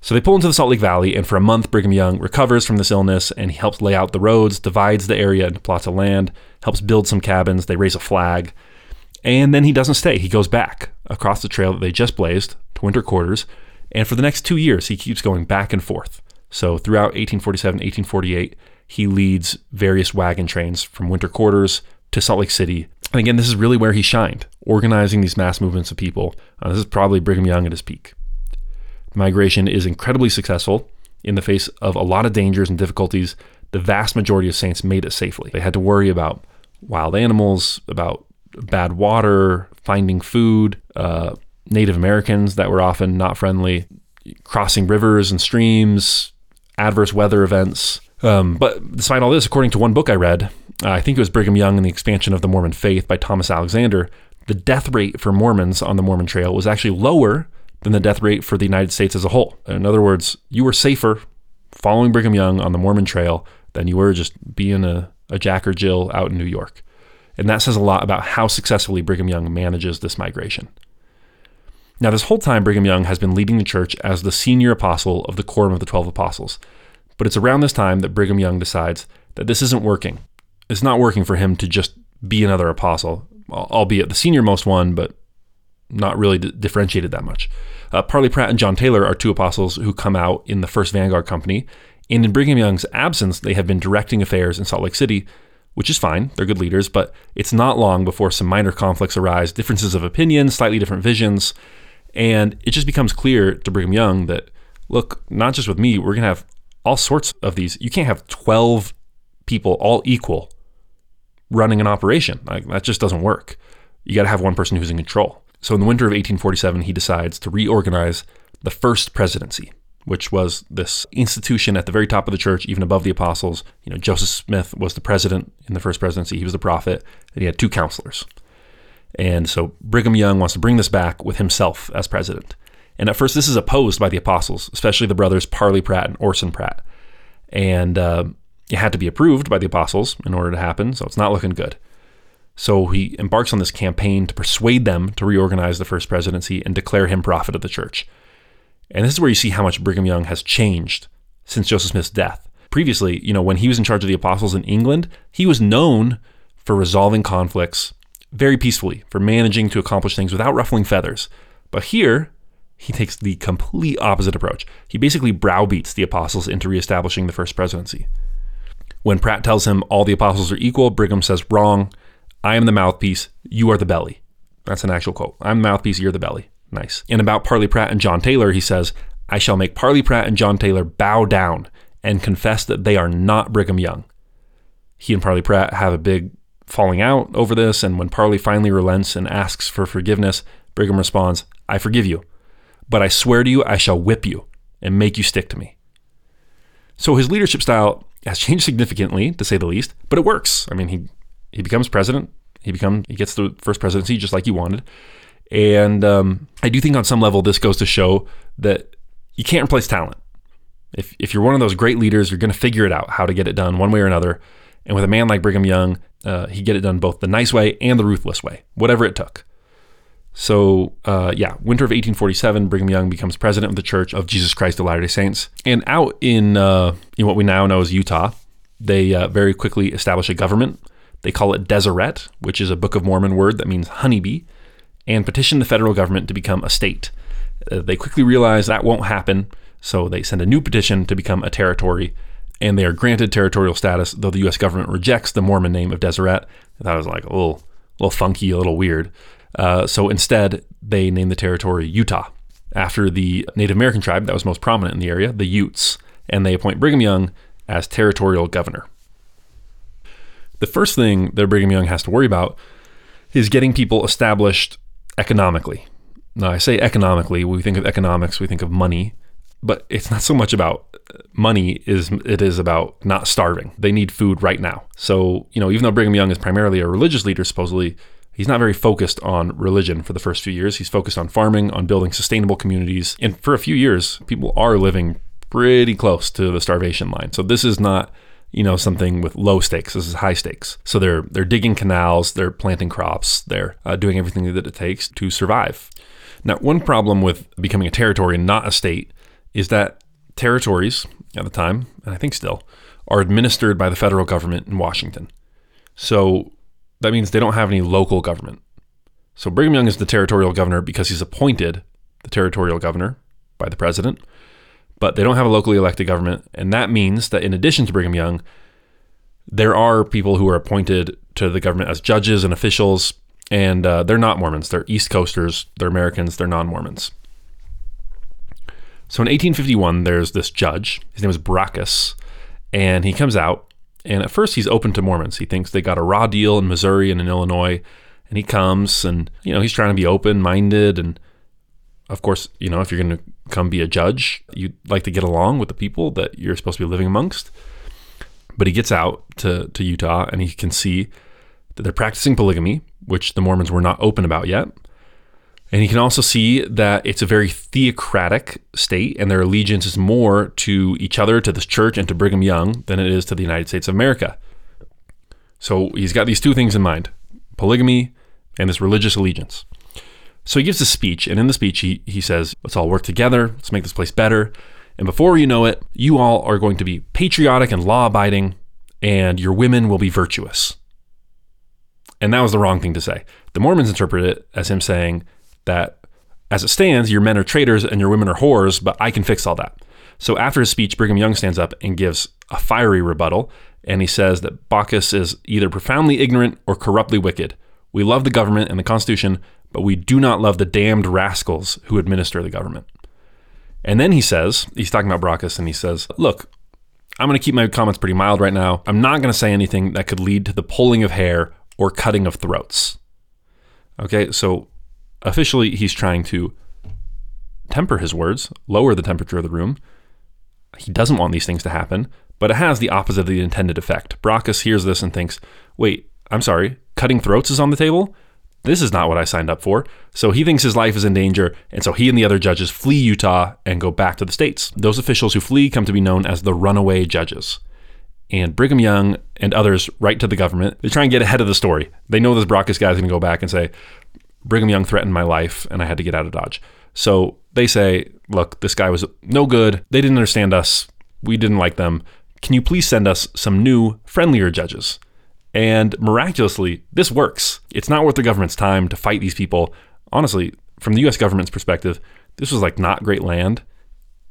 Speaker 4: So they pull into the Salt Lake Valley, and for a month, Brigham Young recovers from this illness and he helps lay out the roads, divides the area into plots of land, helps build some cabins. They raise a flag. And then he doesn't stay. He goes back across the trail that they just blazed to winter quarters. And for the next two years, he keeps going back and forth. So throughout 1847, 1848, he leads various wagon trains from winter quarters to Salt Lake City. And again, this is really where he shined, organizing these mass movements of people. Uh, this is probably Brigham Young at his peak. Migration is incredibly successful. In the face of a lot of dangers and difficulties, the vast majority of saints made it safely. They had to worry about wild animals, about bad water, finding food, uh, Native Americans that were often not friendly, crossing rivers and streams, adverse weather events. Um, but despite all this, according to one book I read, uh, I think it was Brigham Young and the Expansion of the Mormon Faith by Thomas Alexander, the death rate for Mormons on the Mormon Trail was actually lower than the death rate for the United States as a whole. In other words, you were safer following Brigham Young on the Mormon Trail than you were just being a, a Jack or Jill out in New York. And that says a lot about how successfully Brigham Young manages this migration. Now, this whole time, Brigham Young has been leading the church as the senior apostle of the Quorum of the Twelve Apostles. But it's around this time that Brigham Young decides that this isn't working. It's not working for him to just be another apostle, albeit the senior most one, but not really differentiated that much. Uh, Parley Pratt and John Taylor are two apostles who come out in the First Vanguard Company, and in Brigham Young's absence, they have been directing affairs in Salt Lake City, which is fine. They're good leaders, but it's not long before some minor conflicts arise, differences of opinion, slightly different visions, and it just becomes clear to Brigham Young that, look, not just with me, we're going to have all sorts of these. You can't have 12 people all equal running an operation. Like that just doesn't work. You got to have one person who's in control. So in the winter of 1847, he decides to reorganize the first presidency, which was this institution at the very top of the church, even above the apostles. You know, Joseph Smith was the president in the first presidency. He was the prophet, and he had two counselors. And so Brigham Young wants to bring this back with himself as president. And at first, this is opposed by the apostles, especially the brothers Parley Pratt and Orson Pratt. And uh, it had to be approved by the apostles in order to happen, so it's not looking good. So he embarks on this campaign to persuade them to reorganize the first presidency and declare him prophet of the church. And this is where you see how much Brigham Young has changed since Joseph Smith's death. Previously, you know, when he was in charge of the apostles in England, he was known for resolving conflicts very peacefully, for managing to accomplish things without ruffling feathers. But here, he takes the complete opposite approach. He basically browbeats the apostles into reestablishing the first presidency. When Pratt tells him all the apostles are equal, Brigham says, Wrong. I am the mouthpiece. You are the belly. That's an actual quote. I'm the mouthpiece. You're the belly. Nice. And about Parley Pratt and John Taylor, he says, I shall make Parley Pratt and John Taylor bow down and confess that they are not Brigham Young. He and Parley Pratt have a big falling out over this, and when Parley finally relents and asks for forgiveness, Brigham responds, I forgive you, but I swear to you I shall whip you and make you stick to me. So his leadership style has changed significantly, to say the least, but it works. I mean, he he becomes president. He becomes he gets the first presidency just like he wanted, and um, I do think on some level this goes to show that you can't replace talent. If if you're one of those great leaders, you're going to figure it out how to get it done one way or another. And with a man like Brigham Young, uh, he get it done both the nice way and the ruthless way, whatever it took. So, uh, yeah, winter of 1847, Brigham Young becomes president of the Church of Jesus Christ of Latter day Saints. And out in, uh, in what we now know as Utah, they uh, very quickly establish a government. They call it Deseret, which is a Book of Mormon word that means honeybee, and petition the federal government to become a state. Uh, they quickly realize that won't happen, so they send a new petition to become a territory, and they are granted territorial status, though the U.S. government rejects the Mormon name of Deseret. It was like a little, little funky, a little weird. Uh, so instead, they name the territory Utah after the Native American tribe that was most prominent in the area, the Utes, and they appoint Brigham Young as territorial governor. The first thing that Brigham Young has to worry about is getting people established economically. Now, I say economically, we think of economics, we think of money, but it's not so much about uh, money is it is about not starving. They need food right now. So, you know, even though Brigham Young is primarily a religious leader supposedly, he's not very focused on religion for the first few years. He's focused on farming, on building sustainable communities. And for a few years, people are living pretty close to the starvation line. So this is not you know something with low stakes. This is high stakes. So they're they're digging canals, they're planting crops, they're uh, doing everything that it takes to survive. Now, one problem with becoming a territory and not a state is that territories at the time, and I think still, are administered by the federal government in Washington. So that means they don't have any local government. So Brigham Young is the territorial governor because he's appointed the territorial governor by the president but they don't have a locally elected government. And that means that in addition to Brigham Young, there are people who are appointed to the government as judges and officials, and uh, they're not Mormons. They're East Coasters, they're Americans, they're non Mormons. So in 1851, there's this judge. His name is Brocchus, and he comes out. And at first, he's open to Mormons. He thinks they got a raw deal in Missouri and in Illinois. And he comes and, you know, he's trying to be open minded and of course, you know, if you're going to come be a judge, you'd like to get along with the people that you're supposed to be living amongst. But he gets out to, to Utah and he can see that they're practicing polygamy, which the Mormons were not open about yet. And he can also see that it's a very theocratic state and their allegiance is more to each other, to this church, and to Brigham Young than it is to the United States of America. So he's got these two things in mind polygamy and this religious allegiance. So he gives a speech, and in the speech, he, he says, Let's all work together, let's make this place better. And before you know it, you all are going to be patriotic and law abiding, and your women will be virtuous. And that was the wrong thing to say. The Mormons interpret it as him saying that as it stands, your men are traitors and your women are whores, but I can fix all that. So after his speech, Brigham Young stands up and gives a fiery rebuttal, and he says that Brocchus is either profoundly ignorant or corruptly wicked. We love the government and the Constitution, but we do not love the damned rascals who administer the government. And then he says, he's talking about Brocchus, and he says, Look, I'm going to keep my comments pretty mild right now. I'm not going to say anything that could lead to the pulling of hair or cutting of throats. Okay, so officially, he's trying to temper his words, lower the temperature of the room. He doesn't want these things to happen, but it has the opposite of the intended effect. Brocchus hears this and thinks, wait, I'm sorry, cutting throats is on the table? This is not what I signed up for. So he thinks his life is in danger, and so he and the other judges flee Utah and go back to the States. Those officials who flee come to be known as the runaway judges. And Brigham Young and others write to the government. They try and get ahead of the story. They know this Brocchus guy is going to go back and say, Brigham Young threatened my life, and I had to get out of Dodge. So they say, look, this guy was no good. They didn't understand us. We didn't like them. Can you please send us some new, friendlier judges? And miraculously, this works. It's not worth the government's time to fight these people. Honestly, from the US government's perspective, this was like not great land.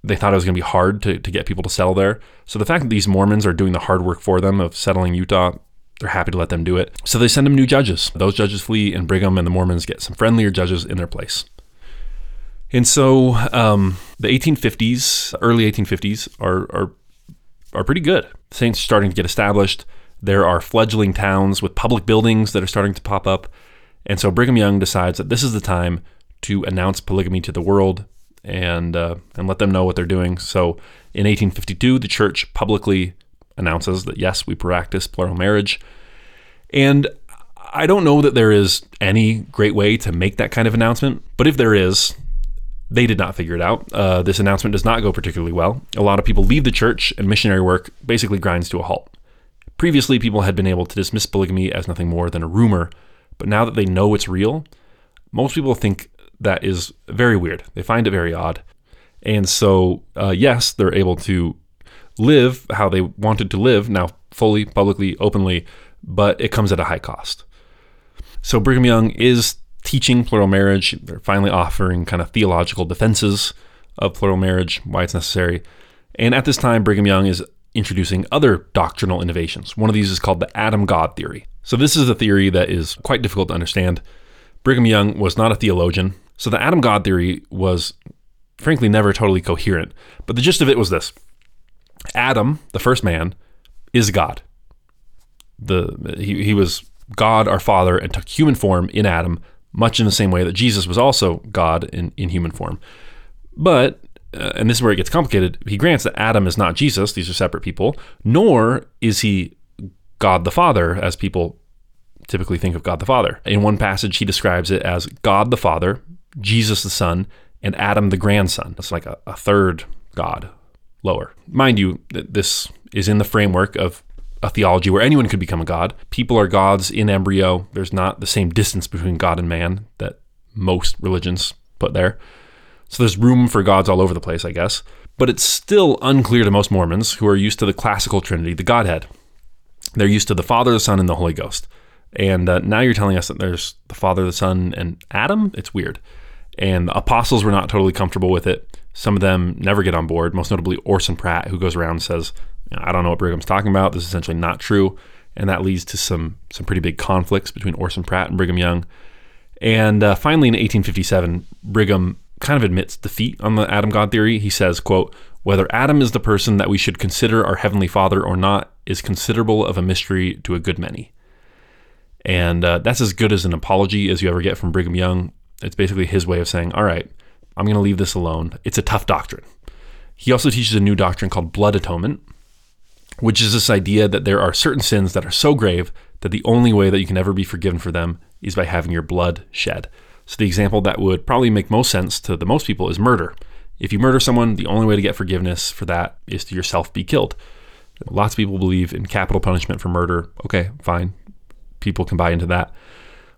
Speaker 4: They thought it was going to be hard to, to get people to settle there. So the fact that these Mormons are doing the hard work for them of settling Utah, they're happy to let them do it. So they send them new judges. Those judges flee, and Brigham and the Mormons get some friendlier judges in their place. And so um, the 1850s, early 1850s, are, are, are pretty good. Saints starting to get established. There are fledgling towns with public buildings that are starting to pop up. And so Brigham Young decides that this is the time to announce polygamy to the world and uh, and let them know what they're doing. So in 1852, the church publicly announces that yes, we practice plural marriage. And I don't know that there is any great way to make that kind of announcement, but if there is, they did not figure it out. Uh, this announcement does not go particularly well. A lot of people leave the church, and missionary work basically grinds to a halt. Previously, people had been able to dismiss polygamy as nothing more than a rumor, but now that they know it's real, most people think that is very weird. They find it very odd. And so, uh, yes, they're able to live how they wanted to live now, fully, publicly, openly, but it comes at a high cost. So Brigham Young is teaching plural marriage. They're finally offering kind of theological defenses of plural marriage, why it's necessary. And at this time, Brigham Young is introducing other doctrinal innovations. One of these is called the Adam God theory. So, this is a theory that is quite difficult to understand. Brigham Young was not a theologian, so the Adam God theory was frankly never totally coherent. But the gist of it was this Adam, the first man, is God. The, he, he was God, our Father, and took human form in Adam, much in the same way that Jesus was also God in, in human form. But uh, and this is where it gets complicated, he grants that Adam is not Jesus, these are separate people, nor is he God the Father, as people typically think of God the Father. In one passage, he describes it as God the Father, Jesus the Son, and Adam the grandson. That's like a, a third God lower. Mind you, that this is in the framework of a theology where anyone could become a god. People are gods in embryo. There's not the same distance between God and man that most religions put there. So there's room for gods all over the place, I guess. But it's still unclear to most Mormons who are used to the classical Trinity, the Godhead. They're used to the Father, the Son, and the Holy Ghost. And uh, now you're telling us that there's the Father, the Son, and Adam? It's weird. And the apostles were not totally comfortable with it. Some of them never get on board, most notably Orson Pratt, who goes around and says, I don't know what Brigham's talking about. This is essentially not true. And that leads to some, some pretty big conflicts between Orson Pratt and Brigham Young. And uh, finally, in 1857, Brigham kind of admits defeat on the Adam God theory. He says, quote, whether Adam is the person that we should consider our heavenly father or not is considerable of a mystery to a good many. And uh, that's as good as an apology as you ever get from Brigham Young. It's basically his way of saying, all right, I'm going to leave this alone. It's a tough doctrine. He also teaches a new doctrine called blood atonement, which is this idea that there are certain sins that are so grave that the only way that you can ever be forgiven for them is by having your blood shed. So the example that would probably make most sense to the most people is murder. If you murder someone, the only way to get forgiveness for that is to yourself be killed. Lots of people believe in capital punishment for murder. Okay, fine. People can buy into that.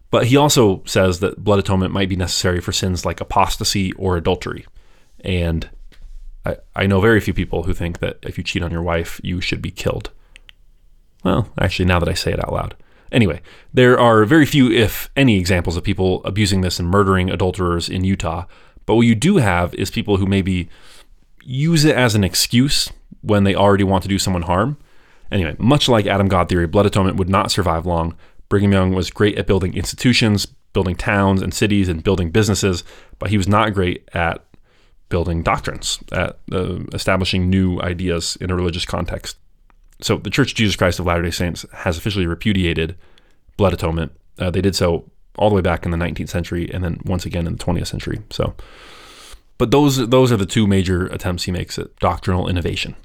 Speaker 4: But he also says that blood atonement might be necessary for sins like apostasy or adultery. And I, I know very few people who think that if you cheat on your wife, you should be killed. Well, actually, now that I say it out loud. Anyway, there are very few, if any, examples of people abusing this and murdering adulterers in Utah. But what you do have is people who maybe use it as an excuse when they already want to do someone harm. Anyway, much like Adam God theory, blood atonement would not survive long. Brigham Young was great at building institutions, building towns and cities, and building businesses, but he was not great at building doctrines, at uh, establishing new ideas in a religious context. So the Church of Jesus Christ of Latter day Saints has officially repudiated blood atonement. Uh, they did so all the way back in the 19th century and then once again in the 20th century. So, but those those are the two major attempts he makes at doctrinal innovation.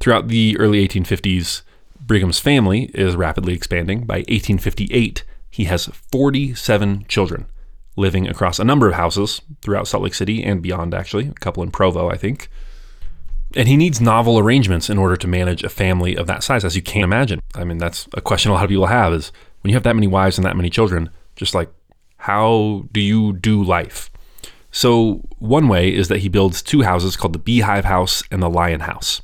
Speaker 4: Throughout the early 1850s, Brigham's family is rapidly expanding. By 1858, he has 47 children living across a number of houses throughout Salt Lake City and beyond, actually, a couple in Provo, I think. And he needs novel arrangements in order to manage a family of that size, as you can imagine. I mean, that's a question a lot of people have is when you have that many wives and that many children, just like, how do you do life? So, one way is that he builds two houses called the Beehive House and the Lion House.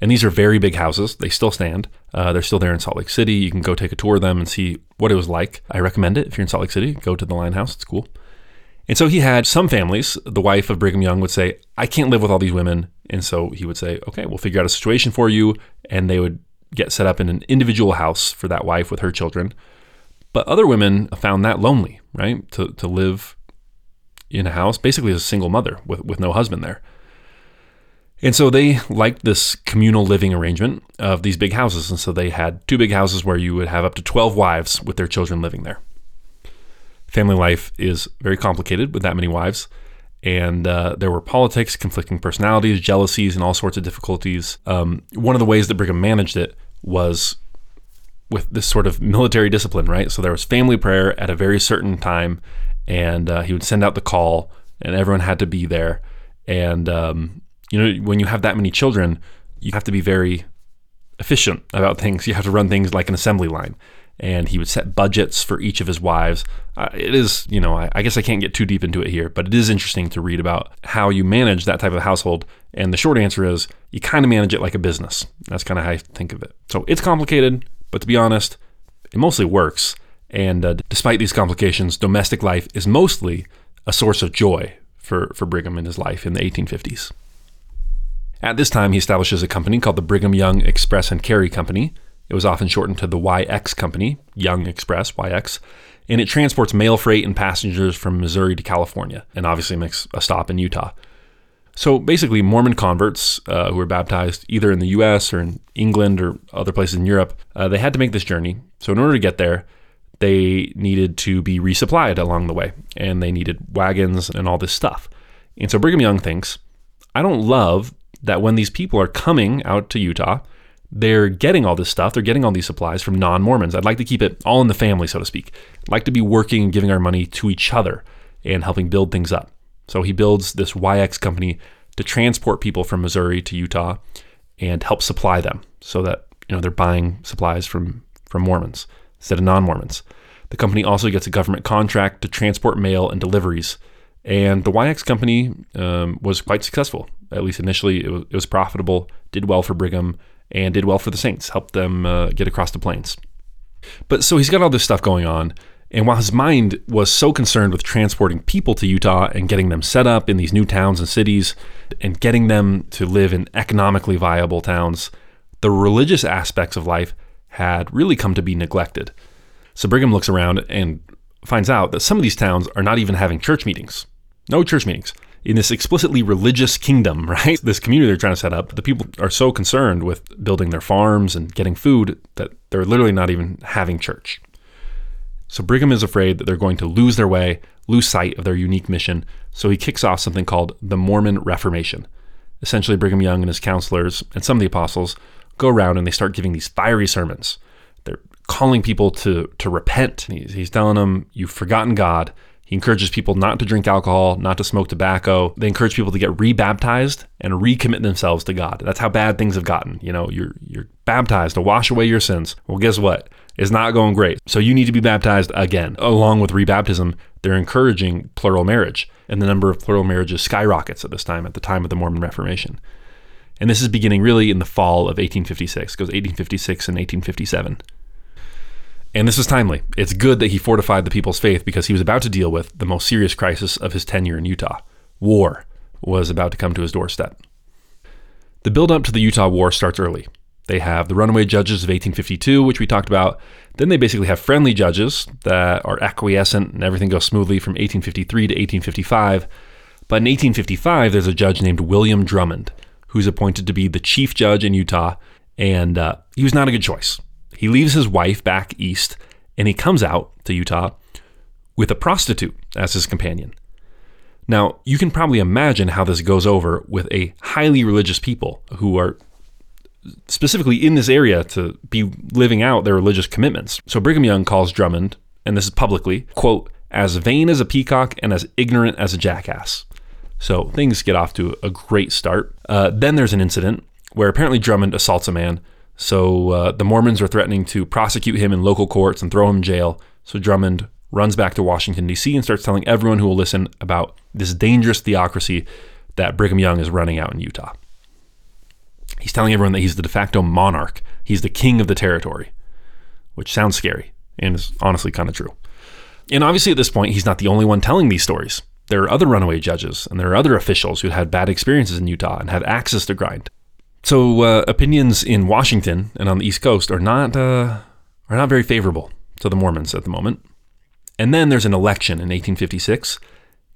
Speaker 4: And these are very big houses. They still stand. Uh, they're still there in Salt Lake City. You can go take a tour of them and see what it was like. I recommend it. If you're in Salt Lake City, go to the Lion House. It's cool. And so he had some families, the wife of Brigham Young would say, I can't live with all these women. And so he would say, okay, we'll figure out a situation for you. And they would get set up in an individual house for that wife with her children. But other women found that lonely, right? To, to live in a house, basically as a single mother with, with no husband there. And so they liked this communal living arrangement of these big houses. And so they had two big houses where you would have up to 12 wives with their children living there. Family life is very complicated with that many wives and uh, there were politics, conflicting personalities, jealousies, and all sorts of difficulties. Um, one of the ways that Brigham managed it was with this sort of military discipline, right? So there was family prayer at a very certain time, and uh, he would send out the call, and everyone had to be there. And um, you know, when you have that many children, you have to be very efficient about things. You have to run things like an assembly line. And he would set budgets for each of his wives. Uh, it is, you know, I, I, guess I can't get too deep into it here, but it is interesting to read about how you manage that type of household. And the short answer is you kind of manage it like a business. That's kind of how I think of it. So it's complicated, but to be honest, it mostly works. And uh, despite these complications, domestic life is mostly a source of joy for, for Brigham in his life in the 1850s. At this time, he establishes a company called the Brigham Young Express and Carry Company. It was often shortened to the YX Company, Young Express, YX, and it transports mail freight and passengers from Missouri to California, and obviously makes a stop in Utah. So basically, Mormon converts uh, who were baptized either in the US or in England or other places in Europe, uh, they had to make this journey. So in order to get there, they needed to be resupplied along the way, and they needed wagons and all this stuff. And so Brigham Young thinks, I don't love that when these people are coming out to Utah, they're getting all this stuff, they're getting all these supplies from non Mormons. I'd like to keep it all in the family, so to speak. I'd like to be working and giving our money to each other and helping build things up. So he builds this YX company to transport people from Missouri to Utah and help supply them so that you know they're buying supplies from from Mormons instead of non-Mormons. The company also gets a government contract to transport mail and deliveries, and the YX company um, was quite successful. At least initially, it was, it was, profitable, did well for Brigham, and did well for the Saints, helped them uh, get across the plains. But so he's got all this stuff going on, and while his mind was so concerned with transporting people to Utah and getting them set up in these new towns and cities and getting them to live in economically viable towns, the religious aspects of life had really come to be neglected. So Brigham looks around and finds out that some of these towns are not even having church meetings. No church meetings. In this explicitly religious kingdom, right? This community they're trying to set up, the people are so concerned with building their farms and getting food that they're literally not even having church. So Brigham is afraid that they're going to lose their way, lose sight of their unique mission, so he kicks off something called the Mormon Reformation. Essentially, Brigham Young and his counselors and some of the apostles go around and they start giving these fiery sermons. They're calling people to to repent. He's, he's telling them, "You've forgotten God." He encourages people not to drink alcohol, not to smoke tobacco. They encourage people to get rebaptized and recommit themselves to God. That's how bad things have gotten. You know, you're you're baptized to wash away your sins. Well, guess what? It's not going great. So you need to be baptized again. Along with rebaptism, they're encouraging plural marriage, and the number of plural marriages skyrockets at this time, at the time of the Mormon Reformation. And this is beginning really in the fall of 1856, goes 1856 and 1857. And this was timely. It's good that he fortified the people's faith because he was about to deal with the most serious crisis of his tenure in Utah. War was about to come to his doorstep. The build up to the Utah War starts early. They have the runaway judges of 1852, which we talked about. Then they basically have friendly judges that are acquiescent and everything goes smoothly from 1853 to 1855. But in 1855, there's a judge named William Drummond who's appointed to be the chief judge in Utah, and uh, he was not a good choice. He leaves his wife back east, and he comes out to Utah with a prostitute as his companion. Now, you can probably imagine how this goes over with a highly religious people who are specifically in this area to be living out their religious commitments. So Brigham Young calls Drummond, and this is publicly, quote, as vain as a peacock and as ignorant as a jackass. So things get off to a great start. Uh, then there's an incident where apparently Drummond assaults a man. So uh, the Mormons are threatening to prosecute him in local courts and throw him in jail. So Drummond runs back to Washington, D.C., and starts telling everyone who will listen about this dangerous theocracy that Brigham Young is running out in Utah. He's telling everyone that he's the de facto monarch, he's the king of the territory, which sounds scary and is honestly kind of true. And obviously, at this point, he's not the only one telling these stories there are other runaway judges and there are other officials who had bad experiences in Utah and have axes to grind. So uh, opinions in Washington and on the East Coast are not uh, are not very favorable to the Mormons at the moment. And then there's an election in 1856,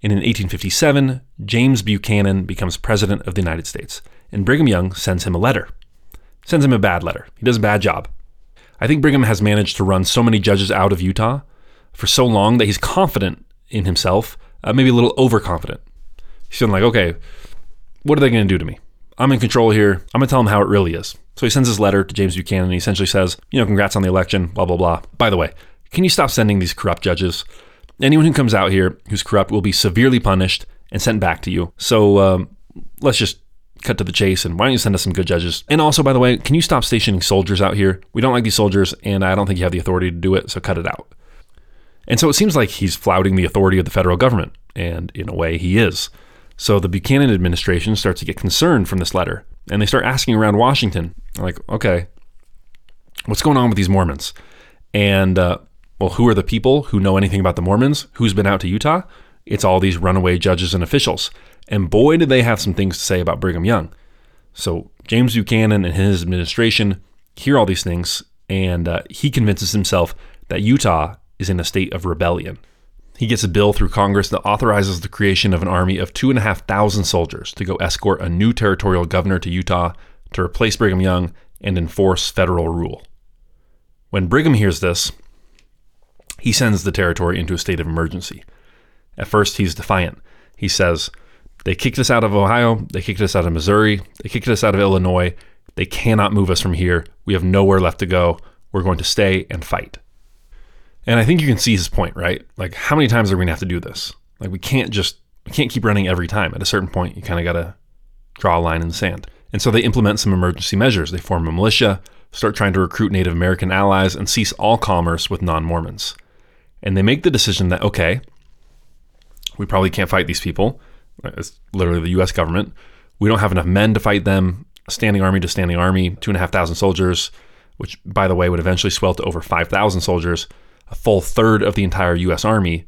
Speaker 4: and in 1857, James Buchanan becomes president of the United States, and Brigham Young sends him a letter. Sends him a bad letter. He does a bad job. I think Brigham has managed to run so many judges out of Utah for so long that he's confident in himself uh, maybe a little overconfident. He's feeling like, okay, what are they going to do to me? I'm in control here. I'm going to tell him how it really is. So he sends his letter to James Buchanan and he essentially says, you know, congrats on the election, blah, blah, blah. By the way, can you stop sending these corrupt judges? Anyone who comes out here who's corrupt will be severely punished and sent back to you. So um, let's just cut to the chase and why don't you send us some good judges? And also, by the way, can you stop stationing soldiers out here? We don't like these soldiers, and I don't think you have the authority to do it, so cut it out. And so it seems like he's flouting the authority of the federal government, and in a way, he is. So the Buchanan administration starts to get concerned from this letter, and they start asking around Washington, like, okay, what's going on with these Mormons? And, uh, well, who are the people who know anything about the Mormons? Who's been out to Utah? It's all these runaway judges and officials. And boy, did they have some things to say about Brigham Young. So James Buchanan and his administration hear all these things, and uh, he convinces himself that Utah is in a state of rebellion. He gets a bill through Congress that authorizes the creation of an army of 2,500 soldiers to go escort a new territorial governor to Utah to replace Brigham Young and enforce federal rule. When Brigham hears this, he sends the territory into a state of emergency. At first, he's defiant. He says, They kicked us out of Ohio, they kicked us out of Missouri, they kicked us out of Illinois. They cannot move us from here. We have nowhere left to go. We're going to stay and fight. And I think you can see his point, right? Like, how many times are we to have to do this? Like, we can't just, we can't keep running every time. At a certain point, you kind of got to draw a line in the sand. And so they implement some emergency measures. They form a militia, start trying to recruit Native American allies, and cease all commerce with non Mormons. And they make the decision that, okay, we probably can't fight these people. It's literally the US government. We don't have enough men to fight them. Standing army to standing army, two and a half thousand soldiers, which, by the way, would eventually swell to over 5,000 soldiers, a full third of the entire US army.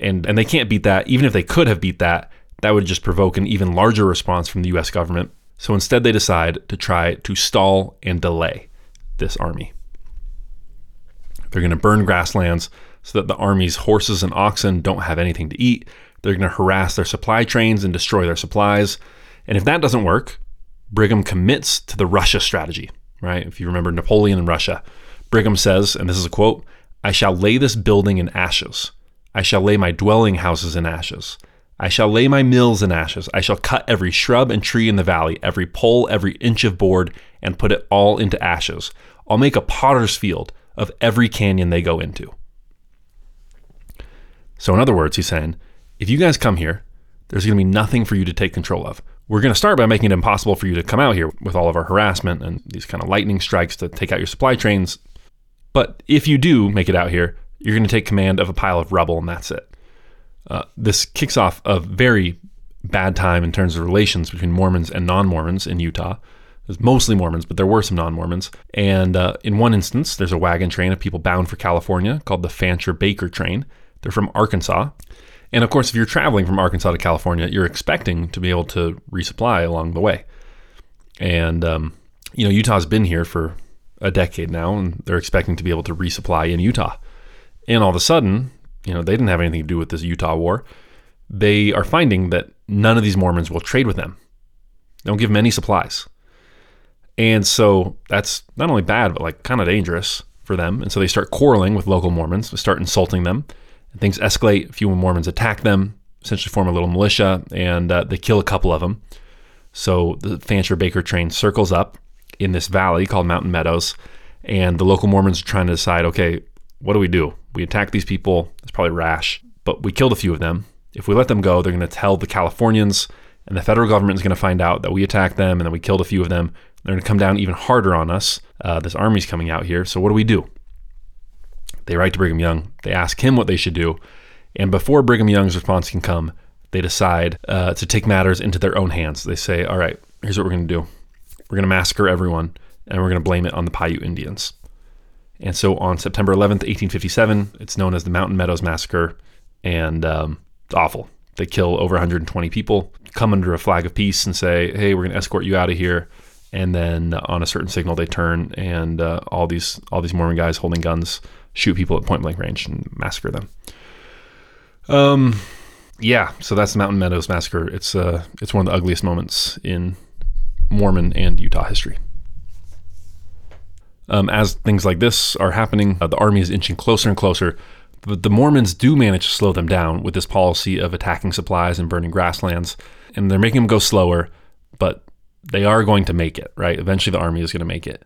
Speaker 4: And, and they can't beat that. Even if they could have beat that, that would just provoke an even larger response from the US government. So instead, they decide to try to stall and delay this army. They're going to burn grasslands so that the army's horses and oxen don't have anything to eat. They're going to harass their supply trains and destroy their supplies. And if that doesn't work, Brigham commits to the Russia strategy, right? If you remember Napoleon and Russia, Brigham says, and this is a quote I shall lay this building in ashes. I shall lay my dwelling houses in ashes. I shall lay my mills in ashes. I shall cut every shrub and tree in the valley, every pole, every inch of board, and put it all into ashes. I'll make a potter's field of every canyon they go into. So, in other words, he's saying, if you guys come here, there's going to be nothing for you to take control of. We're going to start by making it impossible for you to come out here with all of our harassment and these kind of lightning strikes to take out your supply trains. But if you do make it out here, you're going to take command of a pile of rubble, and that's it. Uh, this kicks off a very bad time in terms of relations between Mormons and non Mormons in Utah. There's mostly Mormons, but there were some non Mormons. And uh, in one instance, there's a wagon train of people bound for California called the Fancher Baker train. They're from Arkansas. And of course, if you're traveling from Arkansas to California, you're expecting to be able to resupply along the way. And, um, you know, Utah's been here for a decade now, and they're expecting to be able to resupply in Utah. And all of a sudden, you know, they didn't have anything to do with this Utah war. They are finding that none of these Mormons will trade with them. They don't give them any supplies. And so that's not only bad, but like kind of dangerous for them. And so they start quarreling with local Mormons, they start insulting them. And things escalate. A few Mormons attack them, essentially form a little militia, and uh, they kill a couple of them. So the Fancher Baker train circles up in this valley called Mountain Meadows, and the local Mormons are trying to decide okay, what do we do? We attack these people. It's probably rash, but we killed a few of them. If we let them go, they're going to tell the Californians, and the federal government is going to find out that we attacked them and that we killed a few of them. They're going to come down even harder on us. Uh, this army's coming out here. So what do we do? They write to Brigham Young. They ask him what they should do. And before Brigham Young's response can come, they decide uh, to take matters into their own hands. They say, all right, here's what we're going to do we're going to massacre everyone, and we're going to blame it on the Paiute Indians. And so on September 11th, 1857, it's known as the Mountain Meadows Massacre, and um, it's awful. They kill over 120 people, come under a flag of peace, and say, hey, we're going to escort you out of here and then on a certain signal they turn and uh, all these all these Mormon guys holding guns shoot people at point blank range and massacre them. Um, yeah, so that's the Mountain Meadows massacre. It's uh, it's one of the ugliest moments in Mormon and Utah history. Um, as things like this are happening, uh, the army is inching closer and closer. But the Mormons do manage to slow them down with this policy of attacking supplies and burning grasslands, and they're making them go slower. But they are going to make it, right? Eventually, the army is going to make it.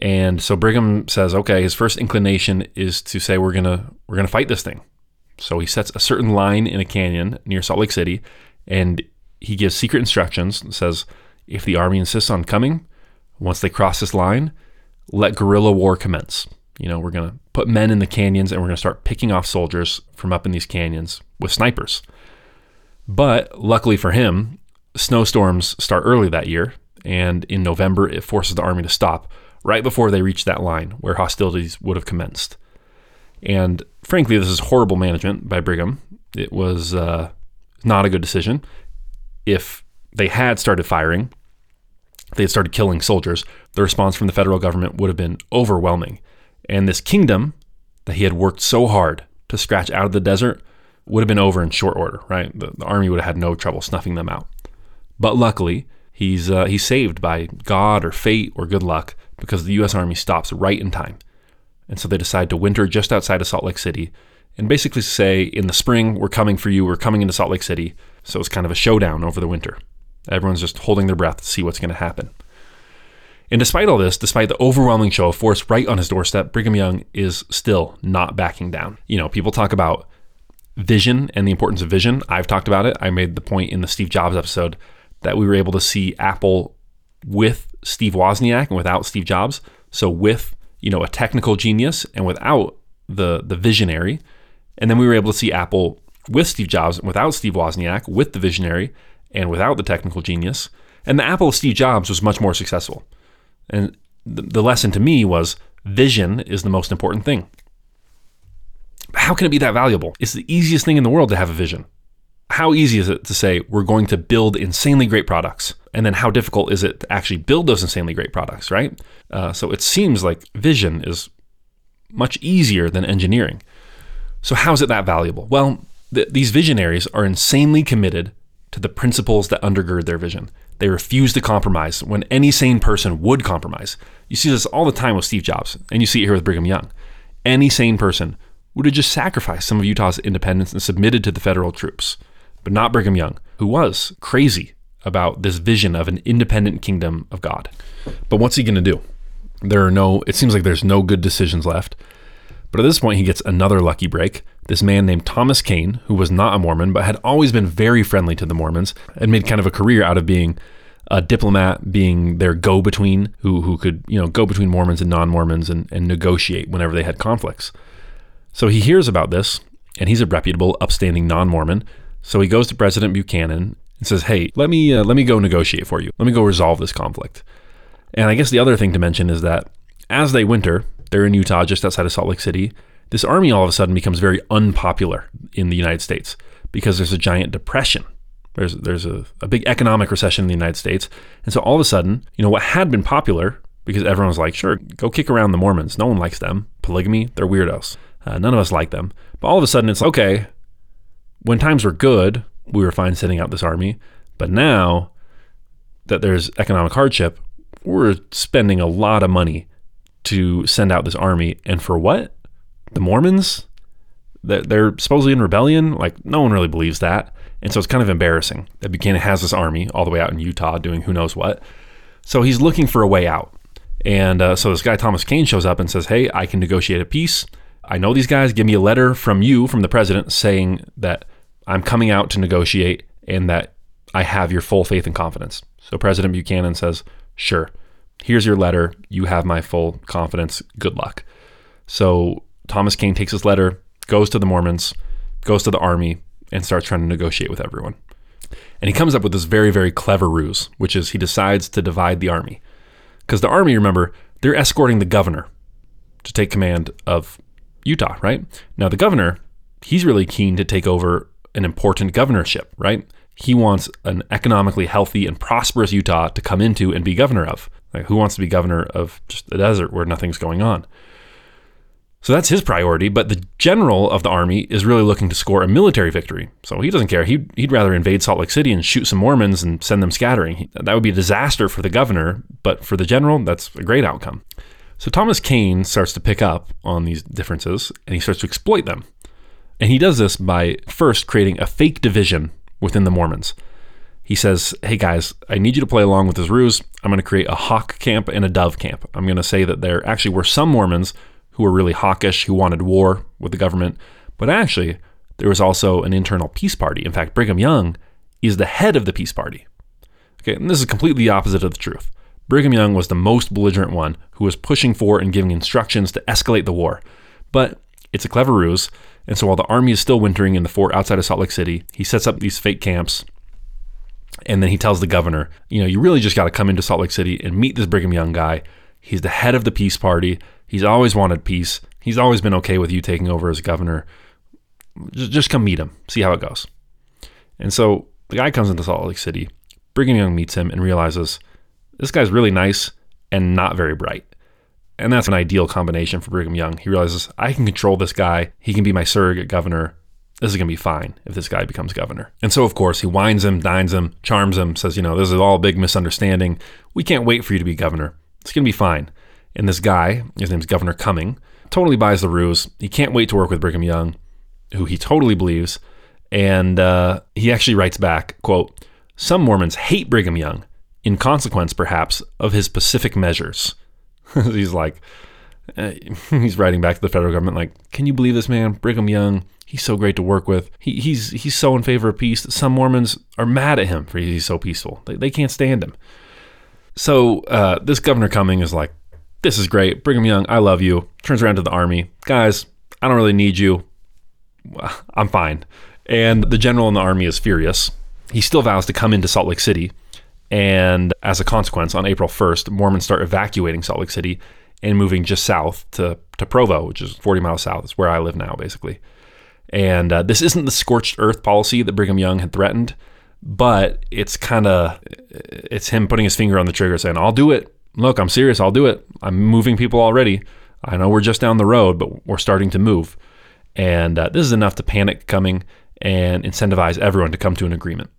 Speaker 4: And so Brigham says, okay, his first inclination is to say we're gonna we're gonna fight this thing. So he sets a certain line in a canyon near Salt Lake City, and he gives secret instructions. And says, if the army insists on coming, once they cross this line, let guerrilla war commence. You know, we're going to put men in the canyons and we're going to start picking off soldiers from up in these canyons with snipers. But luckily for him, snowstorms start early that year, and in November, it forces the army to stop right before they reach that line where hostilities would have commenced. And frankly, this is horrible management by Brigham. It was uh, not a good decision. If they had started firing, they had started killing soldiers, the response from the federal government would have been overwhelming. And this kingdom that he had worked so hard to scratch out of the desert would have been over in short order, right? The, the army would have had no trouble snuffing them out. But luckily, he's uh, he's saved by God or fate or good luck because the U.S. Army stops right in time, and so they decide to winter just outside of Salt Lake City, and basically say, in the spring we're coming for you, we're coming into Salt Lake City. So it's kind of a showdown over the winter. Everyone's just holding their breath to see what's going to happen. And despite all this, despite the overwhelming show of force right on his doorstep, Brigham Young is still not backing down. You know, people talk about vision and the importance of vision. I've talked about it. I made the point in the Steve Jobs episode that we were able to see Apple with Steve Wozniak and without Steve Jobs. So with, you know, a technical genius and without the the visionary. And then we were able to see Apple with Steve Jobs and without Steve Wozniak, with the visionary and without the technical genius. And the Apple of Steve Jobs was much more successful. And the, the lesson to me was vision is the most important thing how can it be that valuable? It's the easiest thing in the world to have a vision. How easy is it to say we're going to build insanely great products? And then how difficult is it to actually build those insanely great products, right? Uh, so it seems like vision is much easier than engineering. So, how is it that valuable? Well, th- these visionaries are insanely committed to the principles that undergird their vision. They refuse to compromise when any sane person would compromise. You see this all the time with Steve Jobs, and you see it here with Brigham Young. Any sane person would have just sacrificed some of Utah's independence and submitted to the federal troops. But not Brigham Young, who was crazy about this vision of an independent kingdom of God. But what's he going to do? There are no, it seems like there's no good decisions left. But at this point, he gets another lucky break. This man named Thomas Kane, who was not a Mormon, but had always been very friendly to the Mormons and made kind of a career out of being a diplomat, being their go between, who, who could, you know, go between Mormons and non Mormons and, and negotiate whenever they had conflicts. So he hears about this, and he's a reputable, upstanding non-Mormon. So he goes to President Buchanan and says, "Hey, let me uh, let me go negotiate for you. Let me go resolve this conflict." And I guess the other thing to mention is that as they winter, they're in Utah, just outside of Salt Lake City. This army all of a sudden becomes very unpopular in the United States because there's a giant depression. There's there's a, a big economic recession in the United States, and so all of a sudden, you know, what had been popular because everyone was like, "Sure, go kick around the Mormons. No one likes them. Polygamy, they're weirdos." Uh, none of us like them. But all of a sudden, it's like, okay. When times were good, we were fine sending out this army. But now that there's economic hardship, we're spending a lot of money to send out this army. And for what? The Mormons? That They're supposedly in rebellion? Like, no one really believes that. And so it's kind of embarrassing that Buchanan has this army all the way out in Utah doing who knows what. So he's looking for a way out. And uh, so this guy, Thomas Kane, shows up and says, Hey, I can negotiate a peace. I know these guys. Give me a letter from you, from the president, saying that I'm coming out to negotiate and that I have your full faith and confidence. So President Buchanan says, Sure, here's your letter. You have my full confidence. Good luck. So Thomas Kane takes his letter, goes to the Mormons, goes to the army, and starts trying to negotiate with everyone. And he comes up with this very, very clever ruse, which is he decides to divide the army. Because the army, remember, they're escorting the governor to take command of Utah, right? Now, the governor, he's really keen to take over an important governorship, right? He wants an economically healthy and prosperous Utah to come into and be governor of. Like, who wants to be governor of just a desert where nothing's going on? So that's his priority, but the general of the army is really looking to score a military victory. So he doesn't care. He'd, he'd rather invade Salt Lake City and shoot some Mormons and send them scattering. That would be a disaster for the governor, but for the general, that's a great outcome. So Thomas Kane starts to pick up on these differences and he starts to exploit them. And he does this by first creating a fake division within the Mormons. He says, Hey guys, I need you to play along with this ruse. I'm going to create a hawk camp and a dove camp. I'm going to say that there actually were some Mormons who were really hawkish, who wanted war with the government, but actually, there was also an internal peace party. In fact, Brigham Young is the head of the peace party. Okay, and this is completely the opposite of the truth. Brigham Young was the most belligerent one who was pushing for and giving instructions to escalate the war. But it's a clever ruse, and so while the army is still wintering in the fort outside of Salt Lake City, he sets up these fake camps. And then he tells the governor, you know, you really just got to come into Salt Lake City and meet this Brigham Young guy. He's the head of the peace party. He's always wanted peace. He's always been okay with you taking over as governor. Just, just come meet him, see how it goes. And so the guy comes into Salt Lake City. Brigham Young meets him and realizes this guy's really nice and not very bright. And that's an ideal combination for Brigham Young. He realizes I can control this guy. He can be my surrogate governor. This is going to be fine if this guy becomes governor. And so, of course, he wines him, dines him, charms him, says, you know, this is all a big misunderstanding. We can't wait for you to be governor. It's going to be fine. And this guy, his name's Governor Cumming, totally buys the ruse. He can't wait to work with Brigham Young, who he totally believes. And uh, he actually writes back, quote, some Mormons hate Brigham Young in consequence, perhaps, of his pacific measures. he's like, uh, he's writing back to the federal government, like, can you believe this man, Brigham Young? He's so great to work with. He, he's he's so in favor of peace that some Mormons are mad at him for he's so peaceful. They, they can't stand him. So uh, this Governor Cumming is like, this is great. Brigham Young, I love you. Turns around to the army. Guys, I don't really need you. I'm fine. And the general in the army is furious. He still vows to come into Salt Lake City and as a consequence, on April 1st, Mormons start evacuating Salt Lake City and moving just south to, to Provo, which is 40 miles south. It's where I live now, basically. And uh, this isn't the scorched earth policy that Brigham Young had threatened, but it's kind of it's him putting his finger on the trigger, saying, "I'll do it. Look, I'm serious. I'll do it. I'm moving people already. I know we're just down the road, but we're starting to move." And uh, this is enough to panic Cumming and incentivize everyone to come to an agreement.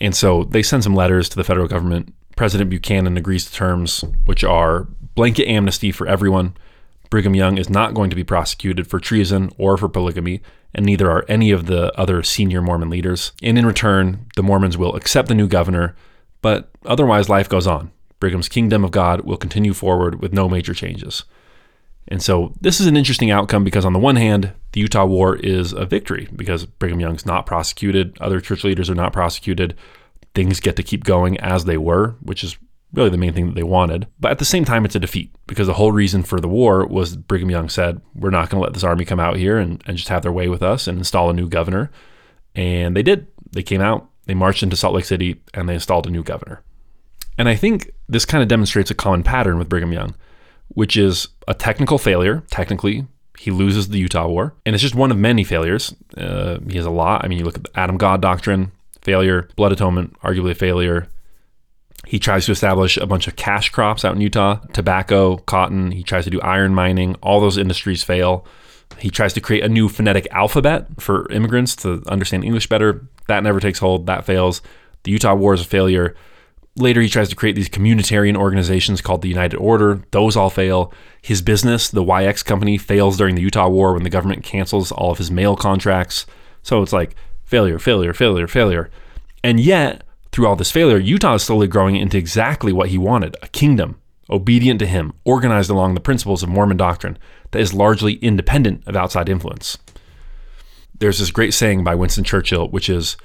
Speaker 4: And so they send some letters to the federal government. President Buchanan agrees to terms, which are blanket amnesty for everyone. Brigham Young is not going to be prosecuted for treason or for polygamy, and neither are any of the other senior Mormon leaders. And in return, the Mormons will accept the new governor, but otherwise life goes on. Brigham's kingdom of God will continue forward with no major changes. And so this is an interesting outcome because, on the one hand, the Utah War is a victory because Brigham Young's not prosecuted, other church leaders are not prosecuted. Things get to keep going as they were, which is really the main thing that they wanted. But at the same time, it's a defeat because the whole reason for the war was Brigham Young said, We're not going to let this army come out here and, and just have their way with us and install a new governor. And they did. They came out, they marched into Salt Lake City, and they installed a new governor. And I think this kind of demonstrates a common pattern with Brigham Young which is a technical failure. Technically, he loses the Utah War, and it's just one of many failures. Uh, he has a lot. I mean, you look at the Adam God doctrine, failure, blood atonement, arguably a failure. He tries to establish a bunch of cash crops out in Utah, tobacco, cotton. He tries to do iron mining. All those industries fail. He tries to create a new phonetic alphabet for immigrants to understand English better. That never takes hold. That fails. The Utah War is a failure. Later, he tries to create these communitarian organizations called the United Order. Those all fail. His business, the YX company, fails during the Utah War when the government cancels all of his mail contracts. So it's like failure, failure, failure, failure. And yet, through all this failure, Utah is slowly growing into exactly what he wanted a kingdom, obedient to him, organized along the principles of Mormon doctrine that is largely independent of outside influence. There's this great saying by Winston Churchill, which is,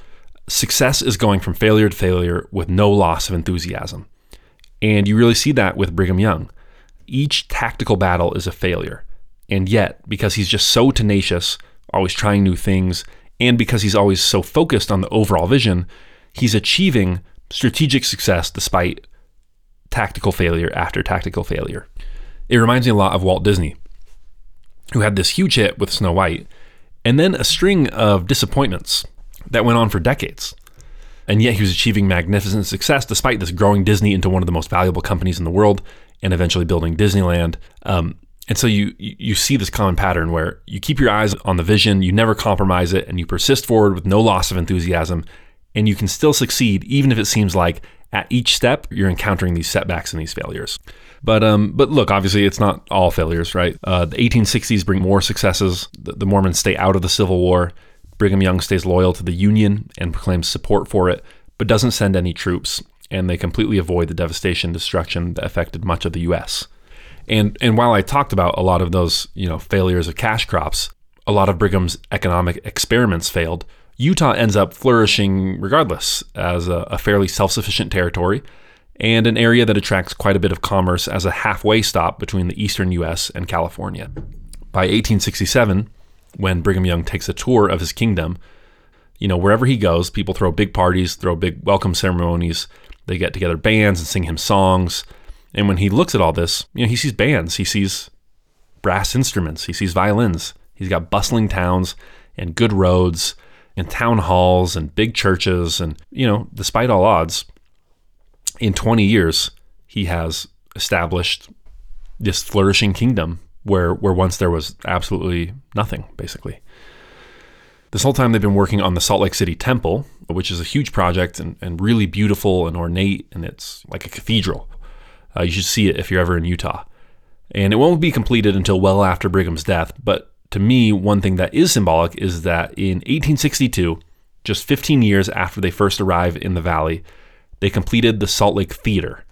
Speaker 4: success is going from failure to failure with no loss of enthusiasm. And you really see that with Brigham Young. Each tactical battle is a failure. And yet, because he's just so tenacious, always trying new things, and because he's always so focused on the overall vision, he's achieving strategic success despite tactical failure after tactical failure. It reminds me a lot of Walt Disney, who had this huge hit with Snow White, and then a string of disappointments that went on for decades. And yet he was achieving magnificent success despite this growing Disney into one of the most valuable companies in the world and eventually building Disneyland. Um, and so you you see this common pattern where you keep your eyes on the vision, you never compromise it, and you persist forward with no loss of enthusiasm, and you can still succeed even if it seems like at each step you're encountering these setbacks and these failures. But um, but look, obviously it's not all failures, right? Uh, the 1860s bring more successes. The, the Mormons stay out of the Civil War. Brigham Young stays loyal to the Union and proclaims support for it, but doesn't send any troops, and they completely avoid the devastation destruction that affected much of the U.S. And and while I talked about a lot of those you know failures of cash crops, a lot of Brigham's economic experiments failed. Utah ends up flourishing regardless as a, a fairly self sufficient territory and an area that attracts quite a bit of commerce as a halfway stop between the eastern US and California. By 1867, when Brigham Young takes a tour of his kingdom, you know, wherever he goes, people throw big parties, throw big welcome ceremonies. They get together bands and sing him songs. And when he looks at all this, you know, he sees bands, he sees brass instruments, he sees violins. He's got bustling towns and good roads and town halls and big churches. And, you know, despite all odds, in 20 years, he has established this flourishing kingdom where, where once there was absolutely nothing, basically. This whole time they've been working on the Salt Lake City Temple, which is a huge project and, and really beautiful and ornate, and it's like a cathedral. Uh, you should see it if you're ever in Utah. And it won't be completed until well after Brigham's death, but to me, one thing that is symbolic is that in 1862, just 15 years after they first arrive in the valley, they completed the Salt Lake Theater.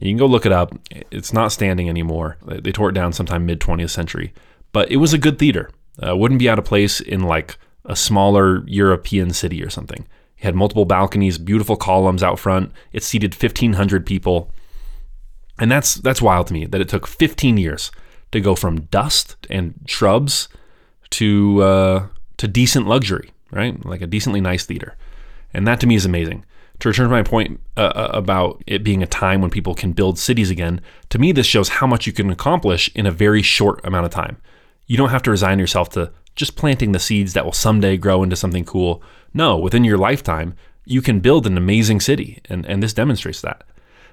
Speaker 4: You can go look it up. It's not standing anymore. They tore it down sometime mid 20th century, but it was a good theater. Uh, wouldn't be out of place in like a smaller European city or something. It had multiple balconies, beautiful columns out front. It seated 1,500 people, and that's that's wild to me that it took 15 years to go from dust and shrubs to uh, to decent luxury, right? Like a decently nice theater, and that to me is amazing. To return to my point uh, uh, about it being a time when people can build cities again, to me this shows how much you can accomplish in a very short amount of time. You don't have to resign yourself to just planting the seeds that will someday grow into something cool. No, within your lifetime, you can build an amazing city, and, and this demonstrates that.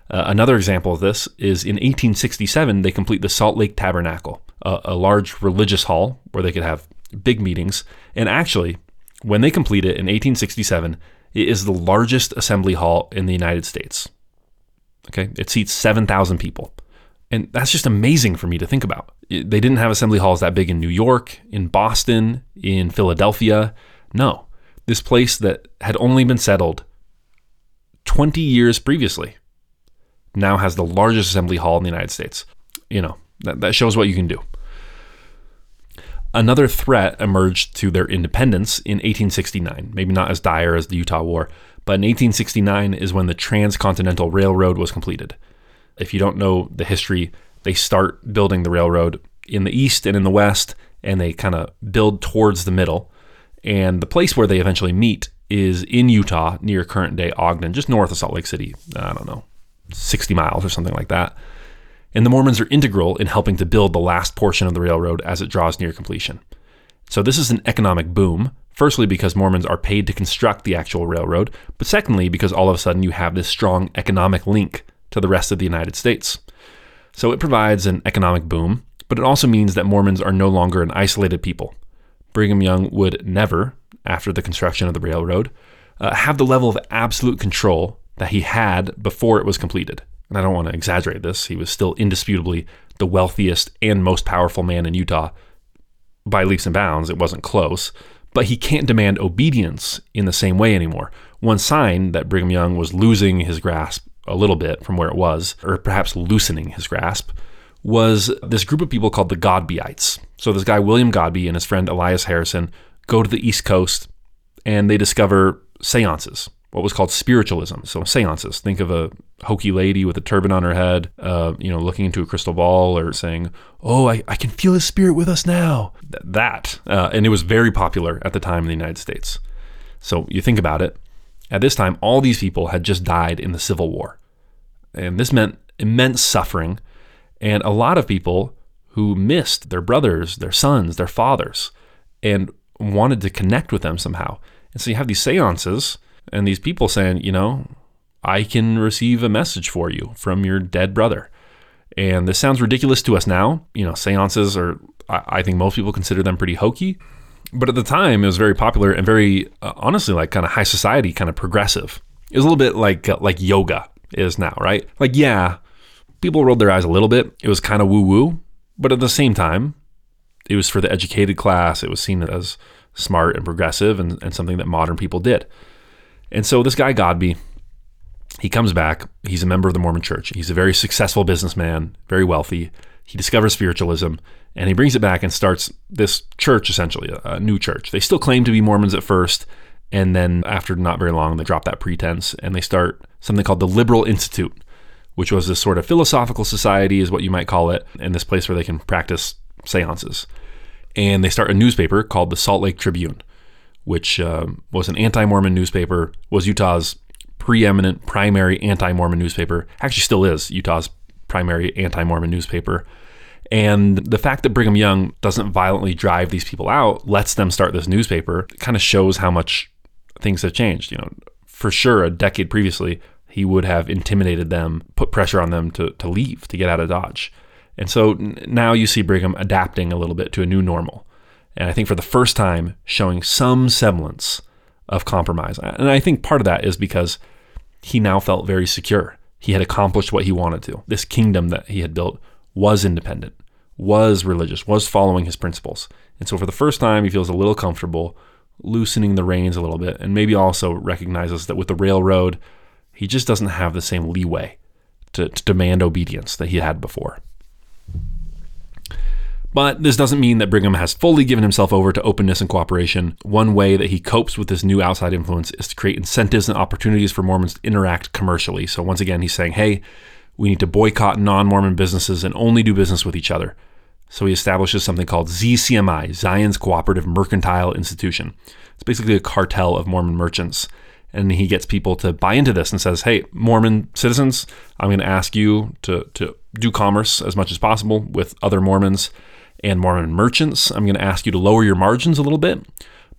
Speaker 4: Uh, another example of this is in 1867, they complete the Salt Lake Tabernacle, a, a large religious hall where they could have big meetings. And actually, when they complete it in 1867, it is the largest assembly hall in the United States. Okay, it seats 7,000 people. And that's just amazing for me to think about. They didn't have assembly halls that big in New York, in Boston, in Philadelphia. No, this place that had only been settled 20 years previously now has the largest assembly hall in the United States. You know, that, that shows what you can do. Another threat emerged to their independence in 1869, maybe not as dire as the Utah War, but in 1869 is when the Transcontinental Railroad was completed. If you don't know the history, they start building the railroad in the east and in the west, and they kind of build towards the middle. And the place where they eventually meet is in Utah, near current day Ogden, just north of Salt Lake City. I don't know, 60 miles or something like that and the Mormons are integral in helping to build the last portion of the railroad as it draws near completion. So, this is an economic boom, firstly, because Mormons are paid to construct the actual railroad, but secondly, because all of a sudden you have this strong economic link to the rest of the United States. So, it provides an economic boom, but it also means that Mormons are no longer an isolated people. Brigham Young would never, after the construction of the railroad, uh, have the level of absolute control that he had before it was completed and I don't want to exaggerate this, he was still indisputably the wealthiest and most powerful man in Utah by leaps and bounds. It wasn't close, but he can't demand obedience in the same way anymore. One sign that Brigham Young was losing his grasp a little bit from where it was, or perhaps loosening his grasp, was this group of people called the Godbeites. So this guy William Godbe, and his friend Elias Harrison go to the East Coast and they discover seances what was called spiritualism. So seances. Think of a hokey lady with a turban on her head, uh, you know, looking into a crystal ball or saying, "Oh, I, I can feel his spirit with us now." Th- that, uh, and it was very popular at the time in the United States. So you think about it. At this time, all these people had just died in the Civil War, and this meant immense suffering, and a lot of people who missed their brothers, their sons, their fathers, and wanted to connect with them somehow. And so you have these seances and these people saying, you know, I can receive a message for you from your dead brother. And this sounds ridiculous to us now. You know, seances are, I think most people consider them pretty hokey. But at the time, it was very popular and very, uh, honestly, like kind of high society, kind of progressive. It was a little bit like uh, like yoga is now, right? Like, yeah, people rolled their eyes a little bit. It was kind of woo woo, but at the same time, it was for the educated class. It was seen as smart and progressive and, and something that modern people did. And so this guy Godbe, he comes back. He's a member of the Mormon Church. He's a very successful businessman, very wealthy. He discovers spiritualism and he brings it back and starts this church, essentially, a, new church. They still claim to be Mormons at first, And then after not very long, they drop that pretense and they start something called the Liberal Institute, which was this sort of philosophical society, is what you might call it, and this place where they can practice seances. And they start a newspaper called the Salt Lake Tribune, which um, was an anti Mormon newspaper, was Utah's preeminent primary anti Mormon newspaper, actually still is Utah's primary anti Mormon newspaper. And the fact that Brigham Young doesn't violently drive these people out lets them start this newspaper. Kind of shows how much things have changed. You know, for sure, a decade previously, he would have intimidated them, put pressure on them to, to leave, to get out of Dodge. And so now you see Brigham adapting a little bit to a new normal. And I think for the first time, showing some semblance of compromise. And I think part of that is because he now felt very secure. He had accomplished what he wanted to. This kingdom that he had built was independent, was religious, was following his principles. And so for the first time, he feels a little comfortable loosening the reins a little bit and maybe also recognizes that with the railroad, he just doesn't have the same leeway to, to demand obedience that he had before. But this doesn't mean that Brigham has fully given himself over to openness and cooperation. One way that he copes with this new outside influence is to create incentives and opportunities for Mormons to interact commercially. So once again, he's saying, hey, we need to boycott non Mormon businesses and only do business with each other. So he establishes something called ZCMI, Zion's Cooperative Mercantile Institution. It's basically a cartel of Mormon merchants. And he gets people to buy into this and says, hey, Mormon citizens, I'm going to ask you to, to do commerce as much as possible with other Mormons and Mormon merchants. I'm going to ask you to lower your margins a little bit,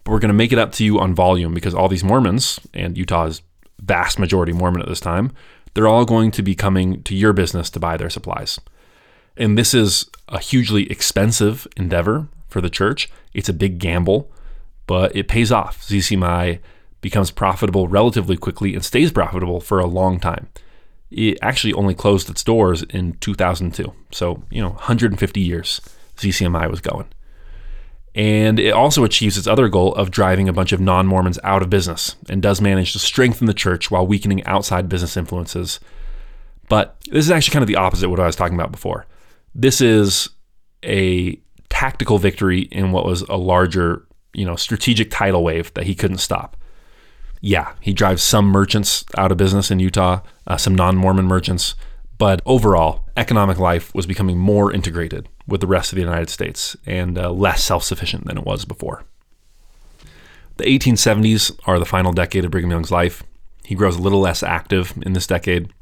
Speaker 4: but we're going to make it up to you on volume because all these Mormons, and Utah's vast majority Mormon at this time, they're all going to be coming to your business to buy their supplies. And this is a hugely expensive endeavor for the church. It's a big gamble, but it pays off. ZCMI becomes profitable relatively quickly and stays profitable for a long time. It actually only closed its doors in 2002. So, you know, 150 years. ZCMI was going. And it also achieves its other goal of driving a bunch of non Mormons out of business and does manage to strengthen the church while weakening outside business influences. But this is actually kind of the opposite of what I was talking about before. This is a tactical victory in what was a larger, you know, strategic tidal wave that he couldn't stop. Yeah, he drives some merchants out of business in Utah, uh, some non Mormon merchants, but overall, economic life was becoming more integrated with the rest of the United States and uh, less self sufficient than it was before. The 1870s are the final decade of Brigham Young's life. He grows a little less active in this decade.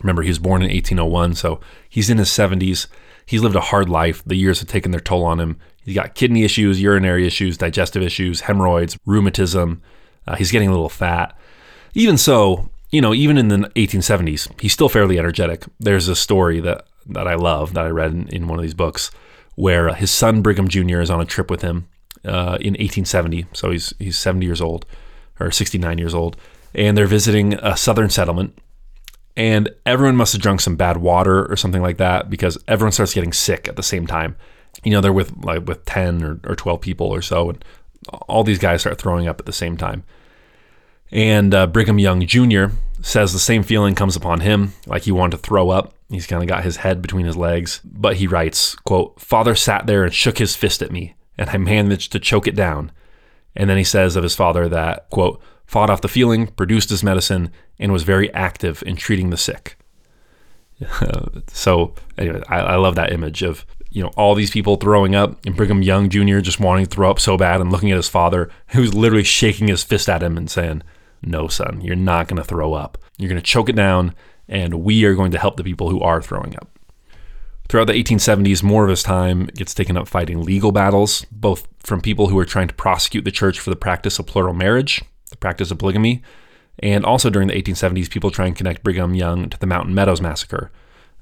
Speaker 4: Remember, he was born in 1801, so he's in his 70s. He's lived a hard life. The years have taken their toll on him. He's got kidney issues, urinary issues, digestive issues, hemorrhoids, rheumatism. Uh, he's getting a little fat. Even so, you know, even in the 1870s, he's still fairly energetic. There's a story that that I love that I read in, in one of these books where his son Brigham Jr. is on a trip with him uh, in 1870. So he's he's 70 years old or 69 years old, and they're visiting a southern settlement. And everyone must have drunk some bad water or something like that because everyone starts getting sick at the same time. You know, they're with like with 10 or, or 12 people or so, and all these guys start throwing up at the same time. And uh, Brigham Young Jr. says the same feeling comes upon him, like he wanted to throw up. He's kind of got his head between his legs. But he writes, quote, Father sat there and shook his fist at me, and I managed to choke it down. And then he says of his father that, quote, fought off the feeling, produced his medicine, and was very active in treating the sick. so anyway, I, I love that image of you know all these people throwing up and Brigham Young Jr. just wanting to throw up so bad and looking at his father who's literally shaking his fist at him and saying, no, son, you're not going to throw up. You're going to choke it down, and we are going to help the people who are throwing up. Throughout the 1870s, more of his time gets taken up fighting legal battles, both from people who are trying to prosecute the church for the practice of plural marriage, the practice of polygamy, and also during the 1870s, people try and connect Brigham Young to the Mountain Meadows massacre.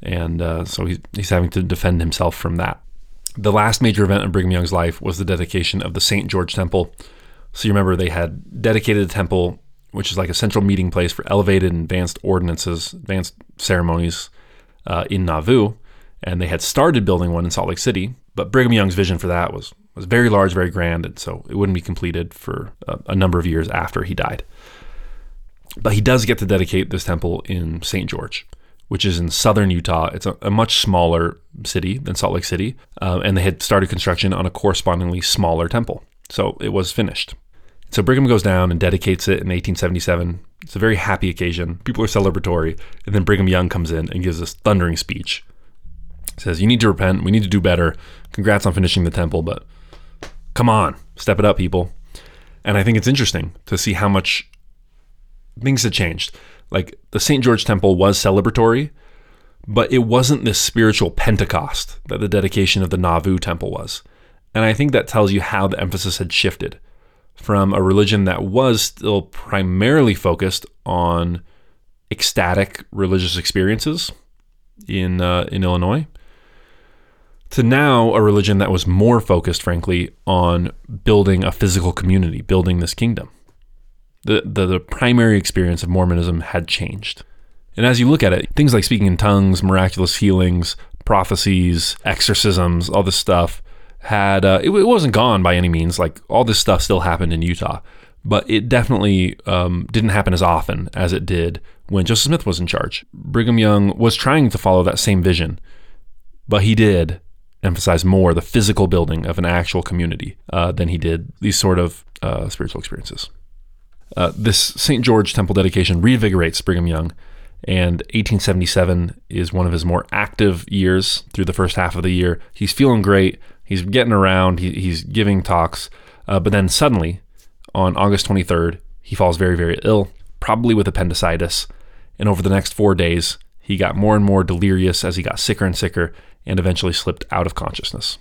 Speaker 4: And uh, so he's, he's having to defend himself from that. The last major event in Brigham Young's life was the dedication of the St. George Temple. So you remember they had dedicated the temple which is like a central meeting place for elevated and advanced ordinances, advanced ceremonies uh, in Nauvoo. And they had started building one in Salt Lake City, but Brigham Young's vision for that was was very large, very grand, and so it wouldn't be completed for a, a number of years after he died. But he does get to dedicate this temple in St. George, which is in southern Utah. It's a, a much smaller city than Salt Lake City, uh, and they had started construction on a correspondingly smaller temple. So it was finished. So Brigham goes down and dedicates it in 1877. It's a very happy occasion. People are celebratory. And then Brigham Young comes in and gives this thundering speech. He says, You need to repent. We need to do better. Congrats on finishing the temple, but come on, step it up, people. And I think it's interesting to see how much things had changed. Like the St. George Temple was celebratory, but it wasn't this spiritual Pentecost that the dedication of the Nauvoo Temple was. And I think that tells you how the emphasis had shifted from a religion that was still primarily focused on ecstatic religious experiences in uh, in Illinois to now a religion that was more focused, frankly, on building a physical community, building this kingdom. The, the, the primary experience of Mormonism had changed. And as you look at it, things like speaking in tongues, miraculous healings, prophecies, exorcisms, all this stuff had, uh, it, it, wasn't gone by any means. Like all this stuff still happened in Utah, but it definitely um, didn't happen as often as it did when Joseph Smith was in charge. Brigham Young was trying to follow that same vision, but he did emphasize more the physical building of an actual community uh, than he did these sort of uh, spiritual experiences. Uh, this St. George Temple dedication reinvigorates Brigham Young, and 1877 is one of his more active years through the first half of the year. He's feeling great, he's getting around, he, he's giving talks, uh, but then suddenly, on August 23rd, he falls very, very ill, probably with appendicitis, and over the next four days, he got more and more delirious as he got sicker and sicker and eventually slipped out of consciousness.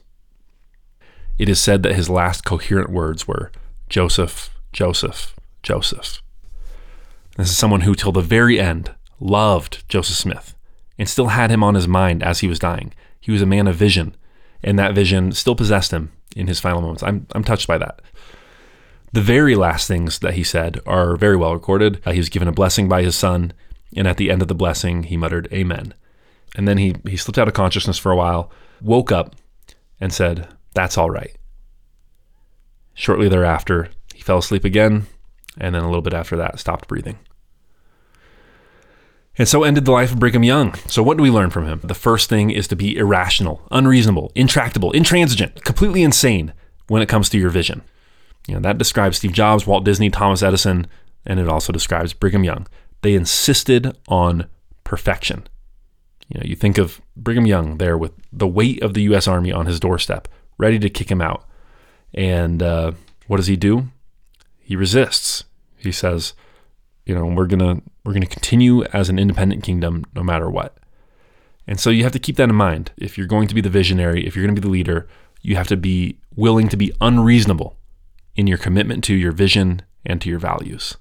Speaker 4: It is said that his last coherent words were Joseph, Joseph, Joseph. This is someone who, till the very end, loved Joseph Smith and still had him on his mind as he was dying. He was a man of vision, and that vision still possessed him in his final moments. I'm, I'm touched by that. The very last things that he said are very well recorded. Uh, he was given a blessing by his son, and at the end of the blessing, he muttered, Amen. And then he, he slipped out of consciousness for a while, woke up, and said, That's all right. Shortly thereafter, he fell asleep again, and then a little bit after that, stopped breathing. And so ended the life of Brigham Young. So, what do we learn from him? The first thing is to be irrational, unreasonable, intractable, intransigent, completely insane when it comes to your vision. You know, that describes Steve Jobs, Walt Disney, Thomas Edison, and it also describes Brigham Young. They insisted on perfection. You know, you think of Brigham Young there with the weight of the U.S. Army on his doorstep, ready to kick him out. And uh, what does he do? He resists. He says, you know, we're gonna we're gonna continue as an independent kingdom no matter what. And so you have to keep that in mind. If you're going to be the visionary, if you're going to be the leader, you have to be willing to be unreasonable in your commitment to your vision and to your values.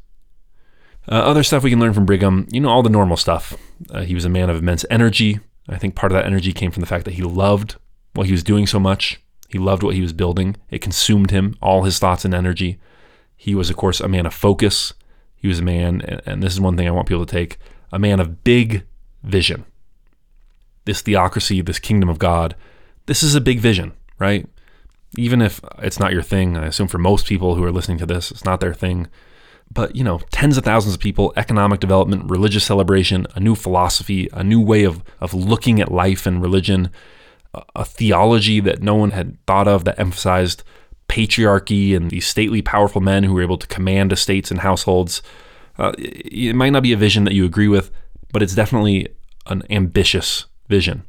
Speaker 4: Uh, other stuff we can learn from Brigham, you know, all the normal stuff. Uh, he was a man of immense energy. I think part of that energy came from the fact that he loved what he was doing so much. He loved what he was building. It consumed him, all his thoughts and energy. He was, of course, a man of focus. He was a man, and this is one thing I want people to take a man of big vision. This theocracy, this kingdom of God, this is a big vision, right? Even if it's not your thing, I assume for most people who are listening to this, it's not their thing but you know, tens of thousands of people, economic development, religious celebration, a new philosophy, a new way of of looking at life and religion, a, a theology that no one had thought of that emphasized patriarchy and these stately, powerful men who were able to command estates and households. Uh, it might not be a vision that you agree with, but it's definitely an ambitious vision,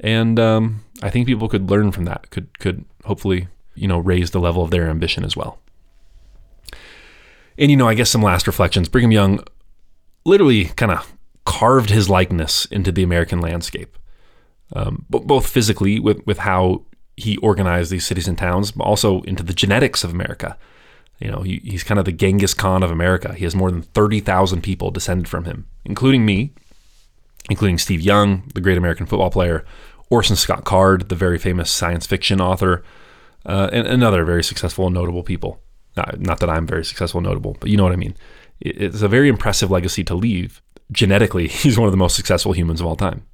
Speaker 4: and um, I think people could learn from that. Could could hopefully you know raise the level of their ambition as well. And, you know, I guess some last reflections. Brigham Young literally kind of carved his likeness into the American landscape, um, both physically with, with how he organized these cities and towns, but also into the genetics of America. You know, he, he's kind of the Genghis Khan of America. He has more than 30,000 people descended from him, including me, including Steve Young, the great American football player, Orson Scott Card, the very famous science fiction author, uh, and, and other very successful and notable people. Not, not that I'm very successful, and notable, but you know what I mean. It's a very impressive legacy to leave. Genetically, he's one of the most successful humans of all time.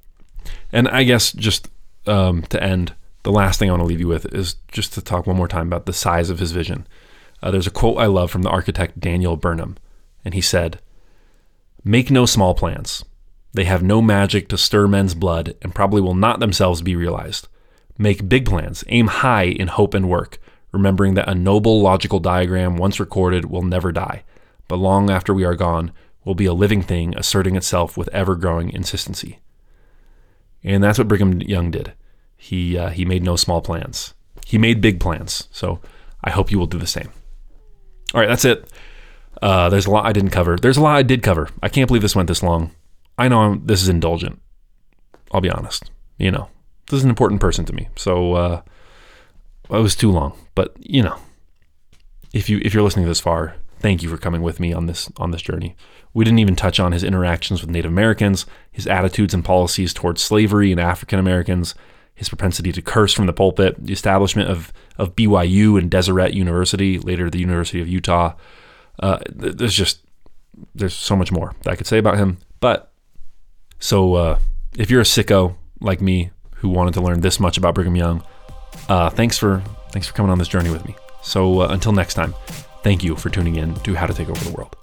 Speaker 4: And I guess just um, to end, the last thing I want to leave you with is just to talk one more time about the size of his vision. Uh, there's a quote I love from the architect Daniel Burnham, and he said, Make no small plans. They have no magic to stir men's blood and probably will not themselves be realized. Make big plans, aim high in hope and work, remembering that a noble logical diagram once recorded will never die, but long after we are gone will be a living thing asserting itself with ever growing insistency. And that's what Brigham Young did. He, uh, he made no small plans. He made big plans. So I hope you will do the same. All right, that's it. Uh, there's a lot I didn't cover. There's a lot I did cover. I can't believe this went this long. I know I'm, this is indulgent. I'll be honest. You know, this is an important person to me. So uh, it was too long. But you know, if you if you're listening this far, thank you for coming with me on this on this journey. We didn't even touch on his interactions with Native Americans, his attitudes and policies towards slavery and African Americans, his propensity to curse from the pulpit, the establishment of, of BYU and Deseret University, later the University of Utah. Uh, there's just there's so much more that I could say about him. But so uh, if you're a sicko like me who wanted to learn this much about Brigham Young, uh, thanks for thanks for coming on this journey with me. So uh, until next time, thank you for tuning in to How to Take Over the World.